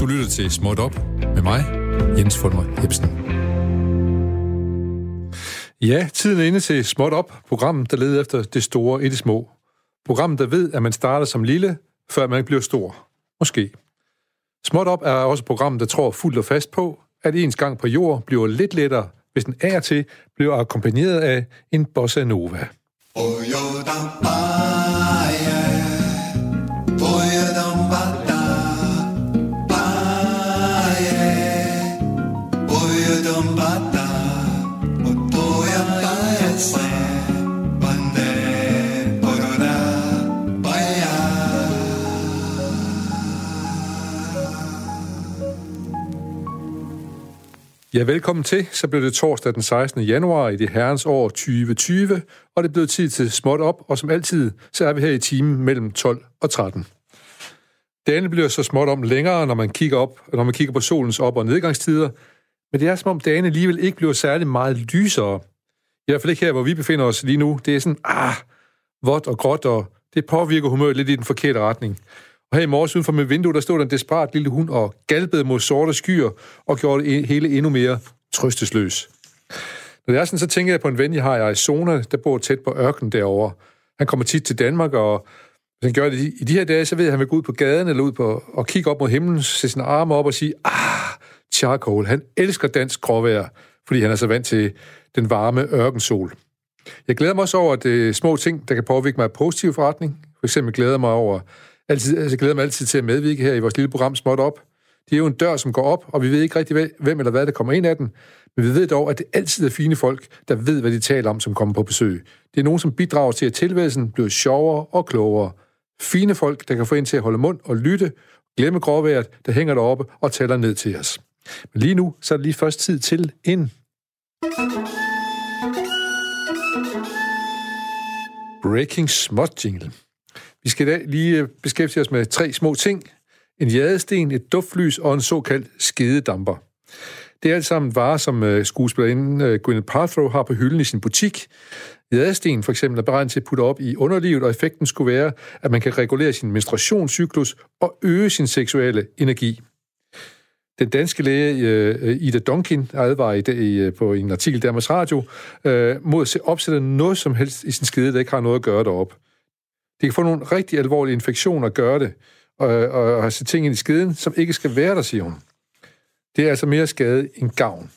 Du lytter til Småt Op med mig, Jens Fulmer Hebsen. Ja, tiden er inde til Småt Op, programmet, der leder efter det store i det små. Programmet, der ved, at man starter som lille, før man bliver stor. Måske. Småt Op er også et program, der tror fuldt og fast på, at ens gang på jord bliver lidt lettere, hvis den af til bliver akkompagneret af en bossa nova. Oh, Ja, velkommen til. Så blev det torsdag den 16. januar i det herrens år 2020, og det blev tid til småt op, og som altid, så er vi her i timen mellem 12 og 13. Dagen bliver så småt om længere, når man kigger op, når man kigger på solens op- og nedgangstider, men det er som om dagen alligevel ikke bliver særlig meget lysere. I hvert fald ikke her, hvor vi befinder os lige nu. Det er sådan, ah, vådt og gråt, og det påvirker humøret lidt i den forkerte retning. Og her i morges uden for mit vindue, der stod der en desperat lille hund og galbede mod sorte skyer og gjorde det hele endnu mere trøstesløs. Når det er sådan, så tænker jeg på en ven, jeg har i Arizona, der bor tæt på ørken derovre. Han kommer tit til Danmark, og hvis han gør det i de her dage, så ved jeg, at han vil gå ud på gaden eller ud på, og kigge op mod himlen, se sine arme op og sige, ah, charcoal. Han elsker dansk gråvejr, fordi han er så vant til den varme ørkensol. Jeg glæder mig også over, at det er små ting, der kan påvirke mig i positiv forretning. For eksempel glæder jeg mig over, altid, altså, jeg glæder mig altid til at medvirke her i vores lille program Småt Op. Det er jo en dør, som går op, og vi ved ikke rigtig, hvem eller hvad der kommer ind af den. Men vi ved dog, at det altid er fine folk, der ved, hvad de taler om, som kommer på besøg. Det er nogen, som bidrager til, at tilværelsen bliver sjovere og klogere. Fine folk, der kan få ind til at holde mund og lytte, glemme gråværet, der hænger deroppe og tæller ned til os. Men lige nu, så er det lige først tid til en... Breaking Smot Jingle. Vi skal i dag lige øh, beskæftige os med tre små ting. En jadesten, et duftlys og en såkaldt skededamper. Det er alt sammen varer, som øh, skuespillerinden øh, Gwyneth Paltrow har på hylden i sin butik. Jadesten for eksempel er beregnet til at putte op i underlivet, og effekten skulle være, at man kan regulere sin menstruationscyklus og øge sin seksuelle energi. Den danske læge Ida Donkin advarer i dag på en artikel der med radio mod at opsætte noget som helst i sin skede, der ikke har noget at gøre derop. Det kan få nogle rigtig alvorlige infektioner at gøre det, og, og, og have ting ind i skeden, som ikke skal være der, siger hun. Det er altså mere skade end gavn.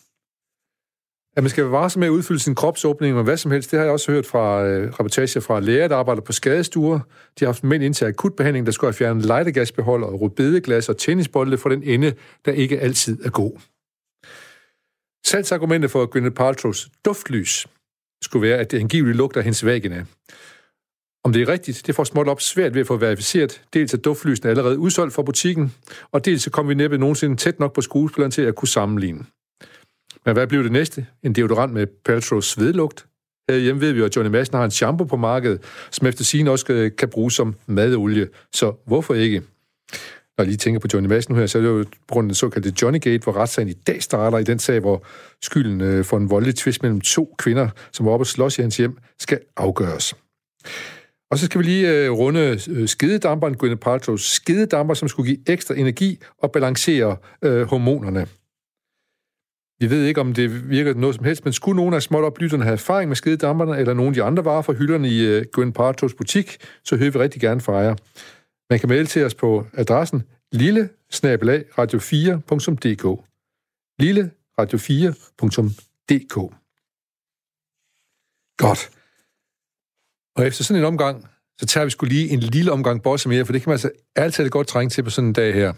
At man skal være varsom med at udfylde sin kropsåbning med hvad som helst, det har jeg også hørt fra øh, rapportager fra læger, der arbejder på skadestuer. De har haft mænd ind til akutbehandling, der skulle have fjernet lejtegasbeholder og rubedeglas og tennisbolde for den ende, der ikke altid er god. Salgsargumentet for Gwyneth Paltrows duftlys skulle være, at det angiveligt lugter hendes vagina. Om det er rigtigt, det får småt op svært ved at få verificeret. Dels er duftlysene allerede udsolgt fra butikken, og dels så kommer vi næppe nogensinde tæt nok på skuespilleren til at kunne sammenligne. Men hvad blev det næste? En deodorant med Paltrows svedlugt? Herhjemme ved vi jo, at Johnny Madsen har en shampoo på markedet, som efter sigende også øh, kan bruges som madolie. Så hvorfor ikke? Når jeg lige tænker på Johnny Madsen her, så er det jo på grund af den såkaldte Johnny Gate, hvor retssagen i dag starter i den sag, hvor skylden øh, for en voldelig tvist mellem to kvinder, som var oppe og slås i hans hjem, skal afgøres. Og så skal vi lige øh, runde øh, skededamperen, Gwyneth Paltrow's skededamper, som skulle give ekstra energi og balancere øh, hormonerne. Vi ved ikke, om det virker noget som helst, men skulle nogen af småtoplytterne have erfaring med skededamperne, eller nogen af de andre varer fra hylderne i øh, Gwyneth Paltrow's butik, så hører vi rigtig gerne fra jer. Man kan melde til os på adressen lille radio4.dk lille radio4.dk Godt. Og efter sådan en omgang, så tager vi skulle lige en lille omgang bosse mere, for det kan man altså altid godt trænge til på sådan en dag her.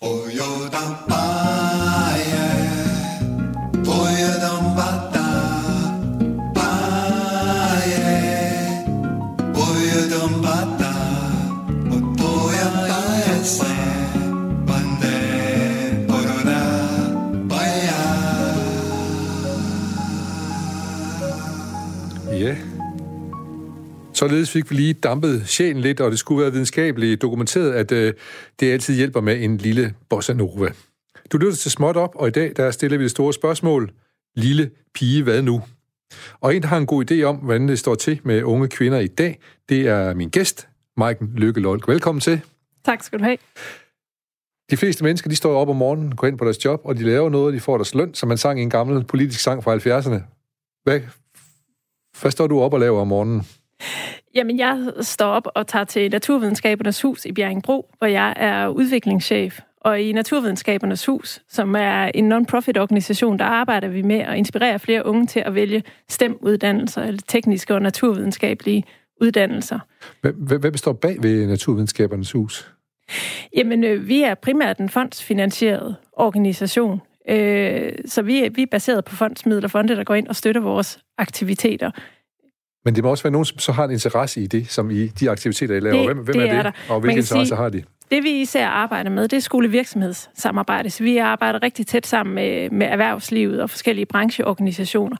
Oh, Således fik vi lige dampet sjælen lidt, og det skulle være videnskabeligt dokumenteret, at øh, det altid hjælper med en lille bossa nova. Du lytter til Småt Op, og i dag der stiller vi det store spørgsmål. Lille pige, hvad nu? Og en, der har en god idé om, hvordan det står til med unge kvinder i dag, det er min gæst, Maiken Lykke Lolk. Velkommen til. Tak skal du have. De fleste mennesker, de står op om morgenen, går ind på deres job, og de laver noget, og de får deres løn, som man sang i en gammel politisk sang fra 70'erne. Hvad, hvad står du op og laver om morgenen? Jamen, jeg står op og tager til Naturvidenskabernes Hus i Bjerringbro, hvor jeg er udviklingschef. Og i Naturvidenskabernes Hus, som er en non-profit organisation, der arbejder vi med at inspirere flere unge til at vælge STEM-uddannelser, eller tekniske og naturvidenskabelige uddannelser. Hvad består bag ved Naturvidenskabernes Hus? Jamen, øh, vi er primært en fondsfinansieret organisation, øh, så vi, vi er baseret på fondsmidler, fonde, der går ind og støtter vores aktiviteter. Men det må også være nogen, som så har en interesse i det, som i de aktiviteter, I laver. Det, hvem, hvem det er, er det, der. og hvilke interesse har de? Det vi især arbejder med, det er skolevirksomhedssamarbejde. Så vi arbejder rigtig tæt sammen med, med erhvervslivet og forskellige brancheorganisationer.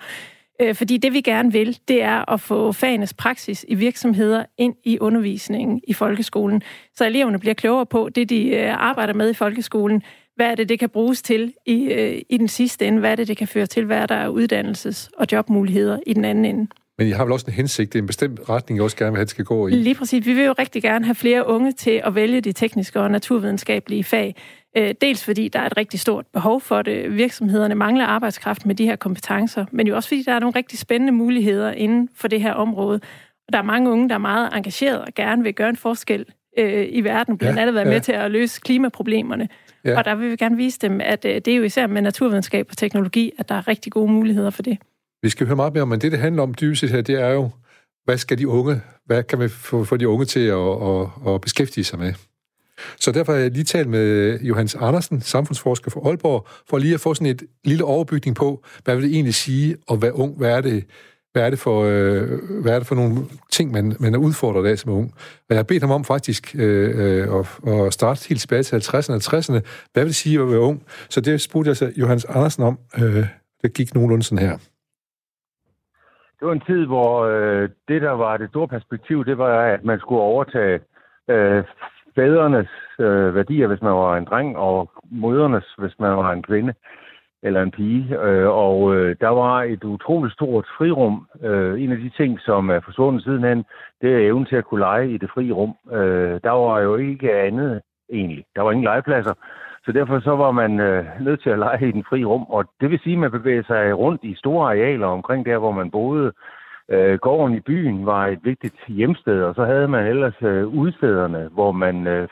Øh, fordi det vi gerne vil, det er at få fagenes praksis i virksomheder ind i undervisningen i folkeskolen. Så eleverne bliver klogere på det, de øh, arbejder med i folkeskolen. Hvad er det, det kan bruges til i, øh, i den sidste ende? Hvad er det, det kan føre til? Hvad er der uddannelses- og jobmuligheder i den anden ende? Men I har vel også en hensigt, det er en bestemt retning, I også gerne vil have, det skal gå i? Lige præcis. Vi vil jo rigtig gerne have flere unge til at vælge de tekniske og naturvidenskabelige fag. Øh, dels fordi der er et rigtig stort behov for det. Virksomhederne mangler arbejdskraft med de her kompetencer, men jo også fordi der er nogle rigtig spændende muligheder inden for det her område. Og der er mange unge, der er meget engageret og gerne vil gøre en forskel øh, i verden, blandt andet være ja. med til at løse klimaproblemerne. Ja. Og der vil vi gerne vise dem, at øh, det er jo især med naturvidenskab og teknologi, at der er rigtig gode muligheder for det. Vi skal høre meget mere om, men det, det handler om dybest set her, det er jo, hvad skal de unge, hvad kan vi få, få de unge til at, at, at beskæftige sig med? Så derfor har jeg lige talt med Johannes Andersen, samfundsforsker for Aalborg, for lige at få sådan et lille overbygning på, hvad vil det egentlig sige at være ung? Hvad er det, hvad er det for, øh, hvad er det for nogle ting, man, man er udfordret af som ung? Og jeg har bedt ham om faktisk øh, øh, at, at starte helt tilbage til 50'erne og 60'erne. Hvad vil det sige at være ung? Så det spurgte jeg så Johannes Andersen om. Øh, det gik nogenlunde sådan her. Det var en tid, hvor øh, det, der var det store perspektiv, det var, at man skulle overtage øh, fædrenes øh, værdier, hvis man var en dreng, og mødernes, hvis man var en kvinde eller en pige. Øh, og øh, der var et utroligt stort frirum. Øh, en af de ting, som er forsvundet sidenhen, det er evnen til at kunne lege i det frie rum. Øh, der var jo ikke andet egentlig. Der var ingen legepladser. Så derfor så var man øh, nødt til at lege i den fri rum, og det vil sige, at man bevæger sig rundt i store arealer omkring der, hvor man boede. Øh, gården i byen var et vigtigt hjemsted, og så havde man ellers øh, udstederne, hvor man øh,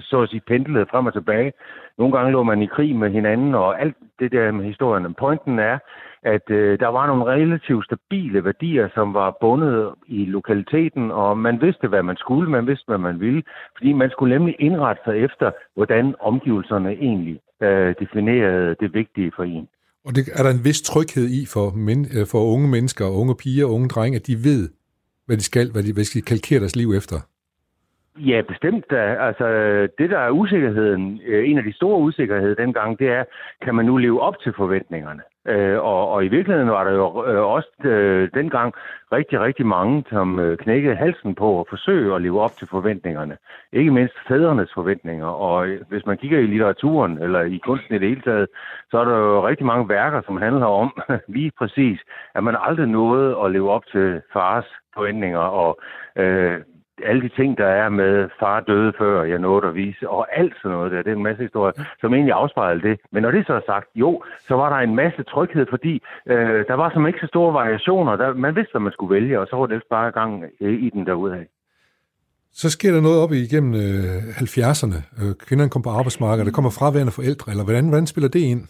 så at sige pendlede frem og tilbage. Nogle gange lå man i krig med hinanden, og alt det der med historien. Pointen er, at øh, der var nogle relativt stabile værdier, som var bundet i lokaliteten, og man vidste, hvad man skulle, man vidste, hvad man ville, fordi man skulle nemlig indrette sig efter, hvordan omgivelserne egentlig øh, definerede det vigtige for en. Og det, er der en vis tryghed i for, men, øh, for unge mennesker, unge piger og unge drenge, at de ved, hvad de skal, hvad de, hvad de skal kalkere deres liv efter? Ja, bestemt. Altså, det der er usikkerheden, øh, en af de store usikkerheder dengang, det er, kan man nu leve op til forventningerne? Øh, og, og i virkeligheden var der jo øh, også dengang rigtig, rigtig mange, som knækkede halsen på at forsøge at leve op til forventningerne. Ikke mindst fædrenes forventninger. Og hvis man kigger i litteraturen, eller i kunsten i det hele taget, så er der jo rigtig mange værker, som handler om lige præcis, at man aldrig nåede at leve op til fars forventninger, og øh, alle de ting, der er med far døde før, jeg nåede at vise, og alt sådan noget der. Det er en masse historier, som egentlig afspejler det. Men når det så er sagt, jo, så var der en masse tryghed, fordi øh, der var som ikke så store variationer. Der, man vidste, hvad man skulle vælge, og så var det bare gang i den af. Så sker der noget op igennem øh, 70'erne. Øh, kvinderne kom på arbejdsmarkedet, der kommer fraværende forældre, eller hvordan, hvordan spiller det ind?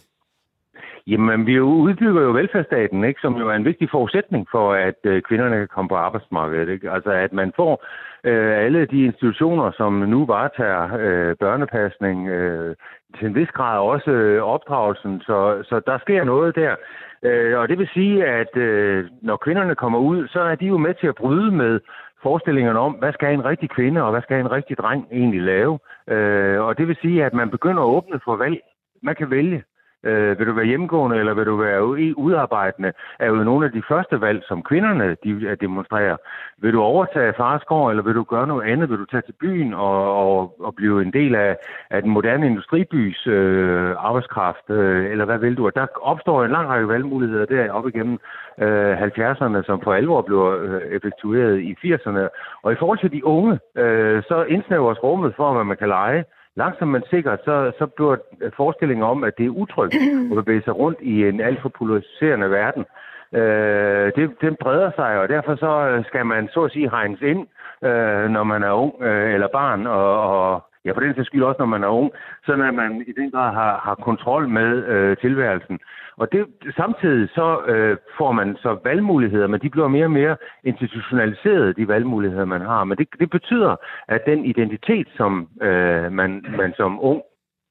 Jamen, vi udbygger jo velfærdsstaten, ikke, som jo er en vigtig forudsætning for, at øh, kvinderne kan komme på arbejdsmarkedet. Ikke? Altså, at man får øh, alle de institutioner, som nu varetager øh, børnepasning, øh, til en vis grad også øh, opdragelsen. Så, så der sker noget der. Øh, og det vil sige, at øh, når kvinderne kommer ud, så er de jo med til at bryde med forestillingerne om, hvad skal en rigtig kvinde og hvad skal en rigtig dreng egentlig lave. Øh, og det vil sige, at man begynder at åbne for valg. Man kan vælge. Øh, vil du være hjemmegående, eller vil du være udarbejdende, er jo nogle af de første valg, som kvinderne de øh, demonstrerer. Vil du overtage fars gård, eller vil du gøre noget andet? Vil du tage til byen og, og, og blive en del af, af den moderne industribys øh, arbejdskraft, øh, eller hvad vil du? Og der opstår en lang række valgmuligheder der op igennem øh, 70'erne, som for alvor blev øh, effektueret i 80'erne. Og i forhold til de unge, øh, så indsnævres rummet for, hvad man kan lege langsomt men sikkert, så, så bliver forestillingen om, at det er utrygt at bevæge sig rundt i en alt for polariserende verden. Øh, det, den breder sig, og derfor så skal man så at sige hegnes ind, øh, når man er ung øh, eller barn, og, og ja, for den sags skyld også, når man er ung, så at man i den grad har, har kontrol med øh, tilværelsen. Og det, samtidig så øh, får man så valgmuligheder, men de bliver mere og mere institutionaliseret, de valgmuligheder, man har. Men det, det betyder, at den identitet, som øh, man, man som ung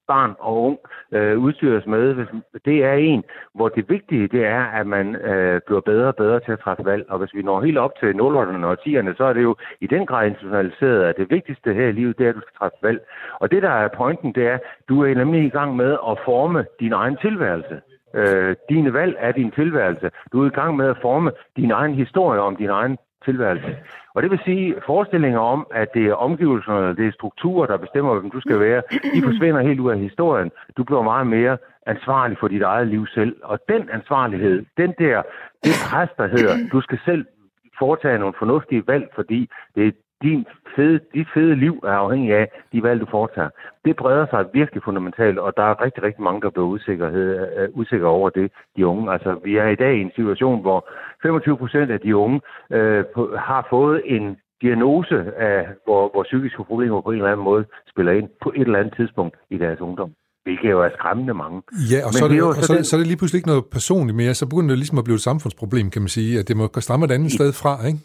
barn og ung øh, udstyres med, hvis, det er en, hvor det vigtige det er, at man øh, bliver bedre og bedre til at træffe valg. Og hvis vi når helt op til 0'erne og 10'erne, så er det jo i den grad institutionaliseret, at det vigtigste her i livet, det er, at du skal træffe valg. Og det, der er pointen, det er, du er nemlig i gang med at forme din egen tilværelse. Øh, dine valg er din tilværelse. Du er i gang med at forme din egen historie om din egen tilværelse. Og det vil sige, forestillinger om, at det er omgivelserne, det er strukturer, der bestemmer, hvem du skal være, de forsvinder helt ud af historien. Du bliver meget mere ansvarlig for dit eget liv selv. Og den ansvarlighed, den der, det pres, der hedder, du skal selv foretage nogle fornuftige valg, fordi det er din fede, dit fede liv er afhængig af de valg, du foretager. Det breder sig virkelig fundamentalt, og der er rigtig, rigtig mange, der bliver usikkerhed, uh, usikre over det, de unge. Altså, vi er i dag i en situation, hvor 25 procent af de unge uh, på, har fået en diagnose af, hvor, hvor psykiske problemer på en eller anden måde spiller ind på et eller andet tidspunkt i deres ungdom hvilket jo er skræmmende mange. Ja, og, så er, det, og så, så er det lige pludselig ikke noget personligt mere, så begynder det ligesom at blive et samfundsproblem, kan man sige, at det må stramme et andet sted fra, ikke?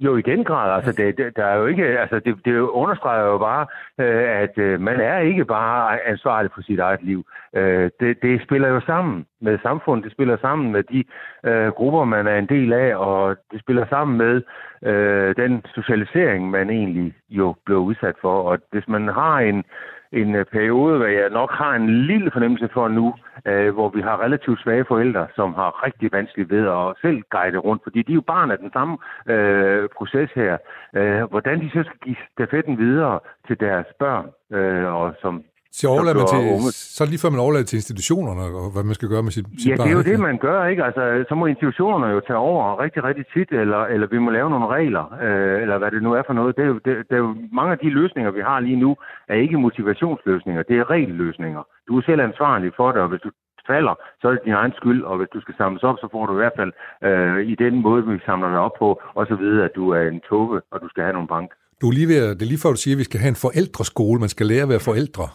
Jo, i den grad. Altså, det, det, der er jo ikke, altså, det, det understreger jo bare, øh, at øh, man er ikke bare ansvarlig for sit eget liv. Øh, det, det spiller jo sammen med samfundet, det spiller sammen med de øh, grupper, man er en del af, og det spiller sammen med øh, den socialisering, man egentlig jo bliver udsat for. Og hvis man har en, en øh, periode, hvor jeg nok har en lille fornemmelse for nu, øh, hvor vi har relativt svage forældre, som har rigtig vanskeligt ved at selv guide rundt, fordi de er jo barn af den samme øh, proces her. Øh, hvordan de så skal give stafetten videre til deres børn, øh, og som så, overlader man til, så lige før man overlader til institutionerne, og hvad man skal gøre med sit, sit Ja, barn, det er jo det, man gør, ikke? Altså, så må institutionerne jo tage over rigtig, rigtig tit, eller, eller vi må lave nogle regler, øh, eller hvad det nu er for noget. Det er, jo, det, det er jo, mange af de løsninger, vi har lige nu, er ikke motivationsløsninger, det er regelløsninger. Du er selv ansvarlig for det, og hvis du falder, så er det din egen skyld, og hvis du skal samles op, så får du i hvert fald øh, i den måde, vi samler dig op på, og så videre, at du er en tåbe, og du skal have nogle bank. Du er lige ved, det er lige før, du siger, at vi skal have en forældreskole. Man skal lære at være forældre.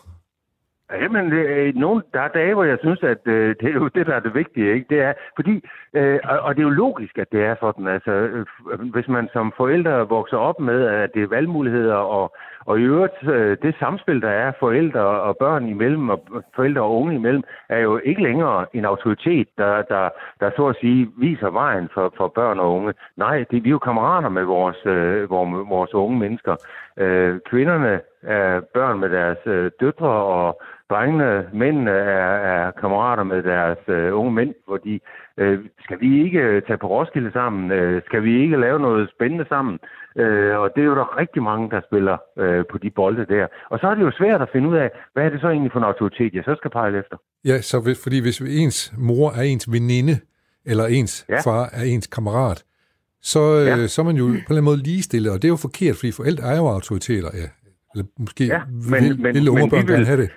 Jamen, det, øh, nogle, der er dage, hvor jeg synes, at øh, det er jo det, der er det vigtige. Ikke? Det er, fordi, øh, og det er jo logisk, at det er sådan. Altså, øh, hvis man som forældre vokser op med, at det er valgmuligheder, og, og i øvrigt øh, det samspil, der er forældre og børn imellem, og forældre og unge imellem, er jo ikke længere en autoritet, der, der, der så at sige viser vejen for, for børn og unge. Nej, det, vi er jo kammerater med vores, øh, vores, vores unge mennesker. Øh, kvinderne er børn med deres øh, døtre, og drengene, mændene er, er kammerater med deres øh, unge mænd, fordi øh, skal vi ikke øh, tage på Roskilde sammen? Øh, skal vi ikke lave noget spændende sammen? Øh, og det er jo der rigtig mange, der spiller øh, på de bolde der. Og så er det jo svært at finde ud af, hvad er det så egentlig for en autoritet, jeg så skal pege efter? Ja, så hvis, fordi hvis ens mor er ens veninde, eller ens ja. far er ens kammerat, så, øh, ja. så er man jo på en eller anden måde ligestillet, og det er jo forkert, fordi forældre er jo autoriteter, ja. Eller måske ja, men, vil, men, lille unge børn vil, have det.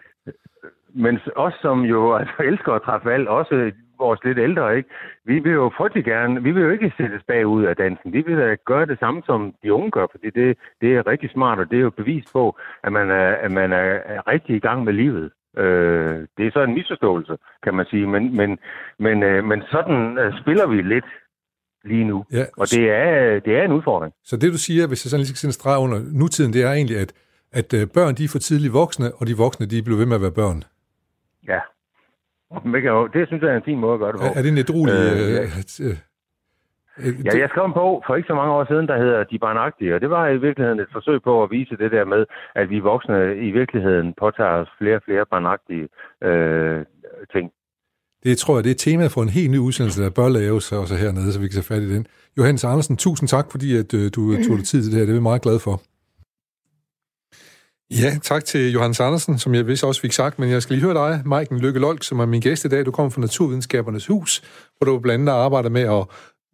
Men os, som jo altså, elsker at træffe valg, også vores lidt ældre, ikke? vi vil jo frygtelig gerne, vi vil jo ikke sættes bagud af dansen. Vi vil da gøre det samme, som de unge gør, fordi det, det er rigtig smart, og det er jo bevis på, at man er, at man er, rigtig i gang med livet. Øh, det er så en misforståelse, kan man sige, men, men, men, øh, men sådan øh, spiller vi lidt lige nu. Ja. Og det er, det er en udfordring. Så det du siger, hvis jeg sådan lige skal en streg under nutiden, det er egentlig, at, at øh, børn de er for tidligt voksne, og de voksne de bliver ved med at være børn. Ja. Det synes jeg er en fin måde at gøre det på. Er, er det en edruelig... Øh, ja. Øh, Ja, jeg skrev en bog for ikke så mange år siden, der hedder De Barnagtige, og det var i virkeligheden et forsøg på at vise det der med, at vi voksne i virkeligheden påtager os flere og flere barnagtige øh, ting. Det tror jeg, det er tema for en helt ny udsendelse, der bør laves også hernede, så vi kan tage fat i den. Johannes Andersen, tusind tak, fordi at, øh, du tog dig tid til det her. Det er vi meget glade for. Ja, tak til Johannes Andersen, som jeg vist også fik sagt, men jeg skal lige høre dig, Maiken Lykke Lolk, som er min gæst i dag. Du kommer fra Naturvidenskabernes Hus, hvor du blandt andet arbejder med at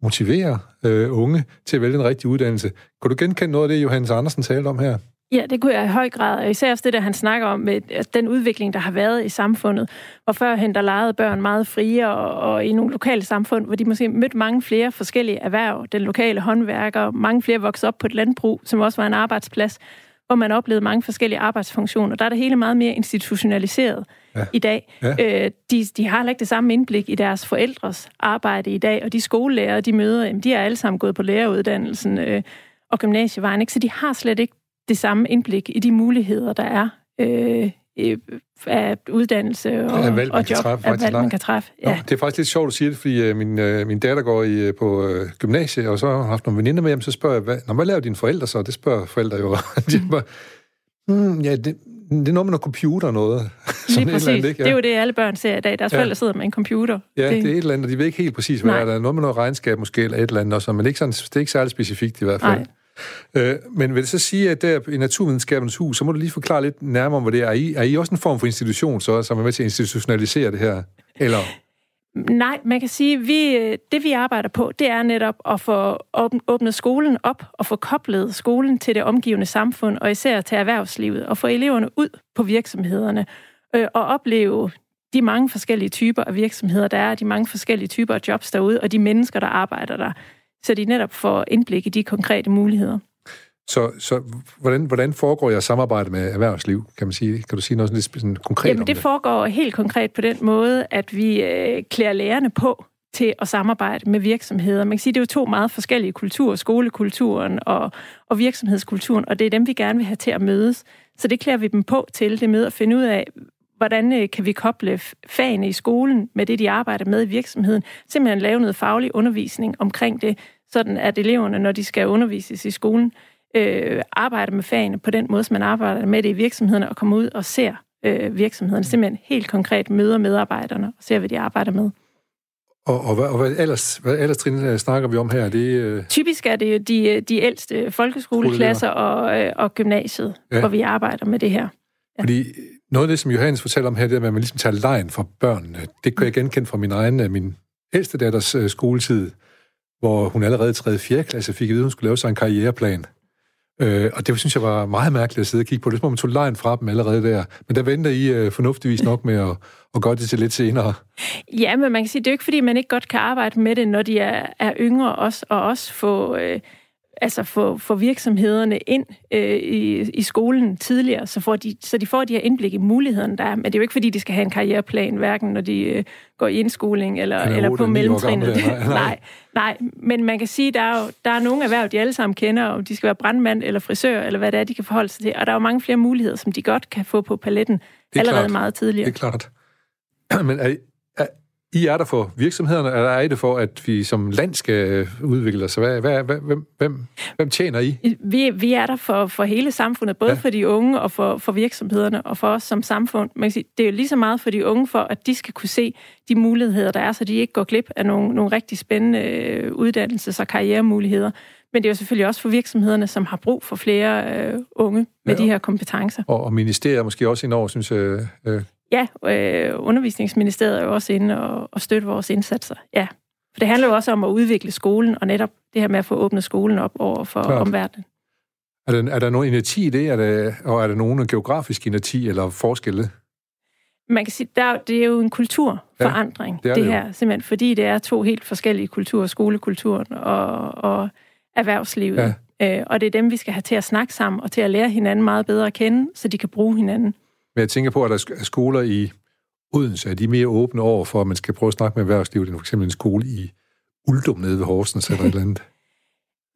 motivere øh, unge til at vælge en rigtig uddannelse. Kan du genkende noget af det, Johannes Andersen talte om her? Ja, det kunne jeg i høj grad. Især også det, der han snakker om, med den udvikling, der har været i samfundet. Hvor førhen der legede børn meget frie, og, og i nogle lokale samfund, hvor de måske mødte mange flere forskellige erhverv. Den lokale håndværker, mange flere voksede op på et landbrug, som også var en arbejdsplads, hvor man oplevede mange forskellige arbejdsfunktioner. Der er det hele meget mere institutionaliseret ja. i dag. Ja. Øh, de, de har ikke det samme indblik i deres forældres arbejde i dag, og de skolelærer, de møder, jamen, de er alle sammen gået på læreruddannelsen øh, og gymnasievejen, ikke? så de har slet ikke det samme indblik i de muligheder, der er øh, af uddannelse og, ja, valg, og job, træffe, af valg, man kan træffe. Ja. Nå, det er faktisk lidt sjovt at sige det, fordi uh, min, uh, min datter går i, uh, på uh, gymnasiet, og så har jeg haft nogle veninder med hjem, så spørger jeg, hvad, når man laver dine forældre så? Det spørger forældre jo. De mm. bare, hmm, ja, det, det er noget med noget computer og noget. Lige præcis. Andet, ikke? Ja. Det er jo det, alle børn ser i dag. Deres ja. forældre sidder med en computer. Ja, det... det er et eller andet, og de ved ikke helt præcis, hvad Nej. er der er. Noget med noget regnskab måske, eller et eller andet, også, men det er ikke, sådan, det er ikke særlig specifikt i hvert fald. Nej. Øh, men vil det så sige, at der i Naturvidenskabens Hus, så må du lige forklare lidt nærmere om, hvad det er. Er I, er I også en form for institution, så, som er med til at institutionalisere det her? Eller... Nej, man kan sige, at vi, det vi arbejder på, det er netop at få åbnet skolen op og få koblet skolen til det omgivende samfund, og især til erhvervslivet, og få eleverne ud på virksomhederne øh, og opleve de mange forskellige typer af virksomheder, der er, de mange forskellige typer af jobs derude, og de mennesker, der arbejder der så de netop får indblik i de konkrete muligheder. Så, så hvordan, hvordan foregår jeres samarbejde med erhvervsliv, kan man sige? Kan du sige noget sådan lidt sådan konkret Jamen, om det? det foregår helt konkret på den måde, at vi øh, klæder lærerne på til at samarbejde med virksomheder. Man kan sige, det er jo to meget forskellige kulturer, skolekulturen og, og virksomhedskulturen, og det er dem, vi gerne vil have til at mødes. Så det klæder vi dem på til, det med at finde ud af, hvordan øh, kan vi koble fagene i skolen med det, de arbejder med i virksomheden. Simpelthen lave noget faglig undervisning omkring det, sådan at eleverne, når de skal undervises i skolen, øh, arbejder med fagene på den måde, som man arbejder med det i virksomhederne, og kommer ud og ser øh, virksomhederne. Simpelthen helt konkret møder medarbejderne og ser, hvad de arbejder med. Og, og, hvad, og hvad ellers, hvad ellers trin, øh, snakker vi om her? Det, øh... Typisk er det de, de ældste folkeskoleklasser og, øh, og gymnasiet, ja. hvor vi arbejder med det her. Ja. Fordi noget af det, som Johannes fortæller om her, det er, at man ligesom tager lejen for børnene. Det kan jeg genkende fra min egen, min ældste datters skoletid hvor hun allerede i 3. 4. klasse fik at vide, at hun skulle lave sig en karriereplan. Øh, og det synes jeg var meget mærkeligt at sidde og kigge på. Det må man tog lejen fra dem allerede der. Men der venter I øh, fornuftigvis nok med at, at gøre det til lidt senere. Ja, men man kan sige, det er jo ikke, fordi man ikke godt kan arbejde med det, når de er, er yngre også, og også få... Øh, altså få, få virksomhederne ind øh, i, i skolen tidligere, så, får de, så de får de her indblik i mulighederne, der er. Men det er jo ikke, fordi de skal have en karriereplan, hverken når de øh, går i indskoling eller, eller, eller på mellemtrinnet. Nej, nej. men man kan sige, der er jo der er nogle erhverv, de alle sammen kender, om de skal være brandmand eller frisør, eller hvad det er, de kan forholde sig til. Og der er jo mange flere muligheder, som de godt kan få på paletten allerede klart. meget tidligere. Det er klart. Men er, i er der for virksomhederne, eller er I det for, at vi som land skal udvikle os? Hvad, hvad, hvad, hvem, hvem, hvem tjener I? Vi, vi er der for, for hele samfundet, både ja. for de unge og for, for virksomhederne, og for os som samfund. Man kan sige, det er jo lige så meget for de unge, for at de skal kunne se de muligheder, der er, så de ikke går glip af nogle, nogle rigtig spændende øh, uddannelses- og karrieremuligheder. Men det er jo selvfølgelig også for virksomhederne, som har brug for flere øh, unge med ja, de her kompetencer. Og, og ministeriet måske også indover, synes jeg, øh, ja, øh, undervisningsministeriet er jo også inde og, og støtte vores indsatser. Ja. For det handler jo også om at udvikle skolen, og netop det her med at få åbnet skolen op over for Klart. omverdenen. Er der, er der nogen inerti i det, er der, og er der nogen geografisk inerti eller forskelle? Man kan sige, der, det er jo en kulturforandring, ja, det, det, det her, simpelthen fordi det er to helt forskellige kulturer, skolekulturen og, og erhvervslivet. Ja. Øh, og det er dem, vi skal have til at snakke sammen og til at lære hinanden meget bedre at kende, så de kan bruge hinanden. Men jeg tænker på, at der er skoler i Odense, er de mere åbne over for, at man skal prøve at snakke med erhvervslivet, end for eksempel en skole i Uldum nede ved Horsens eller et eller andet?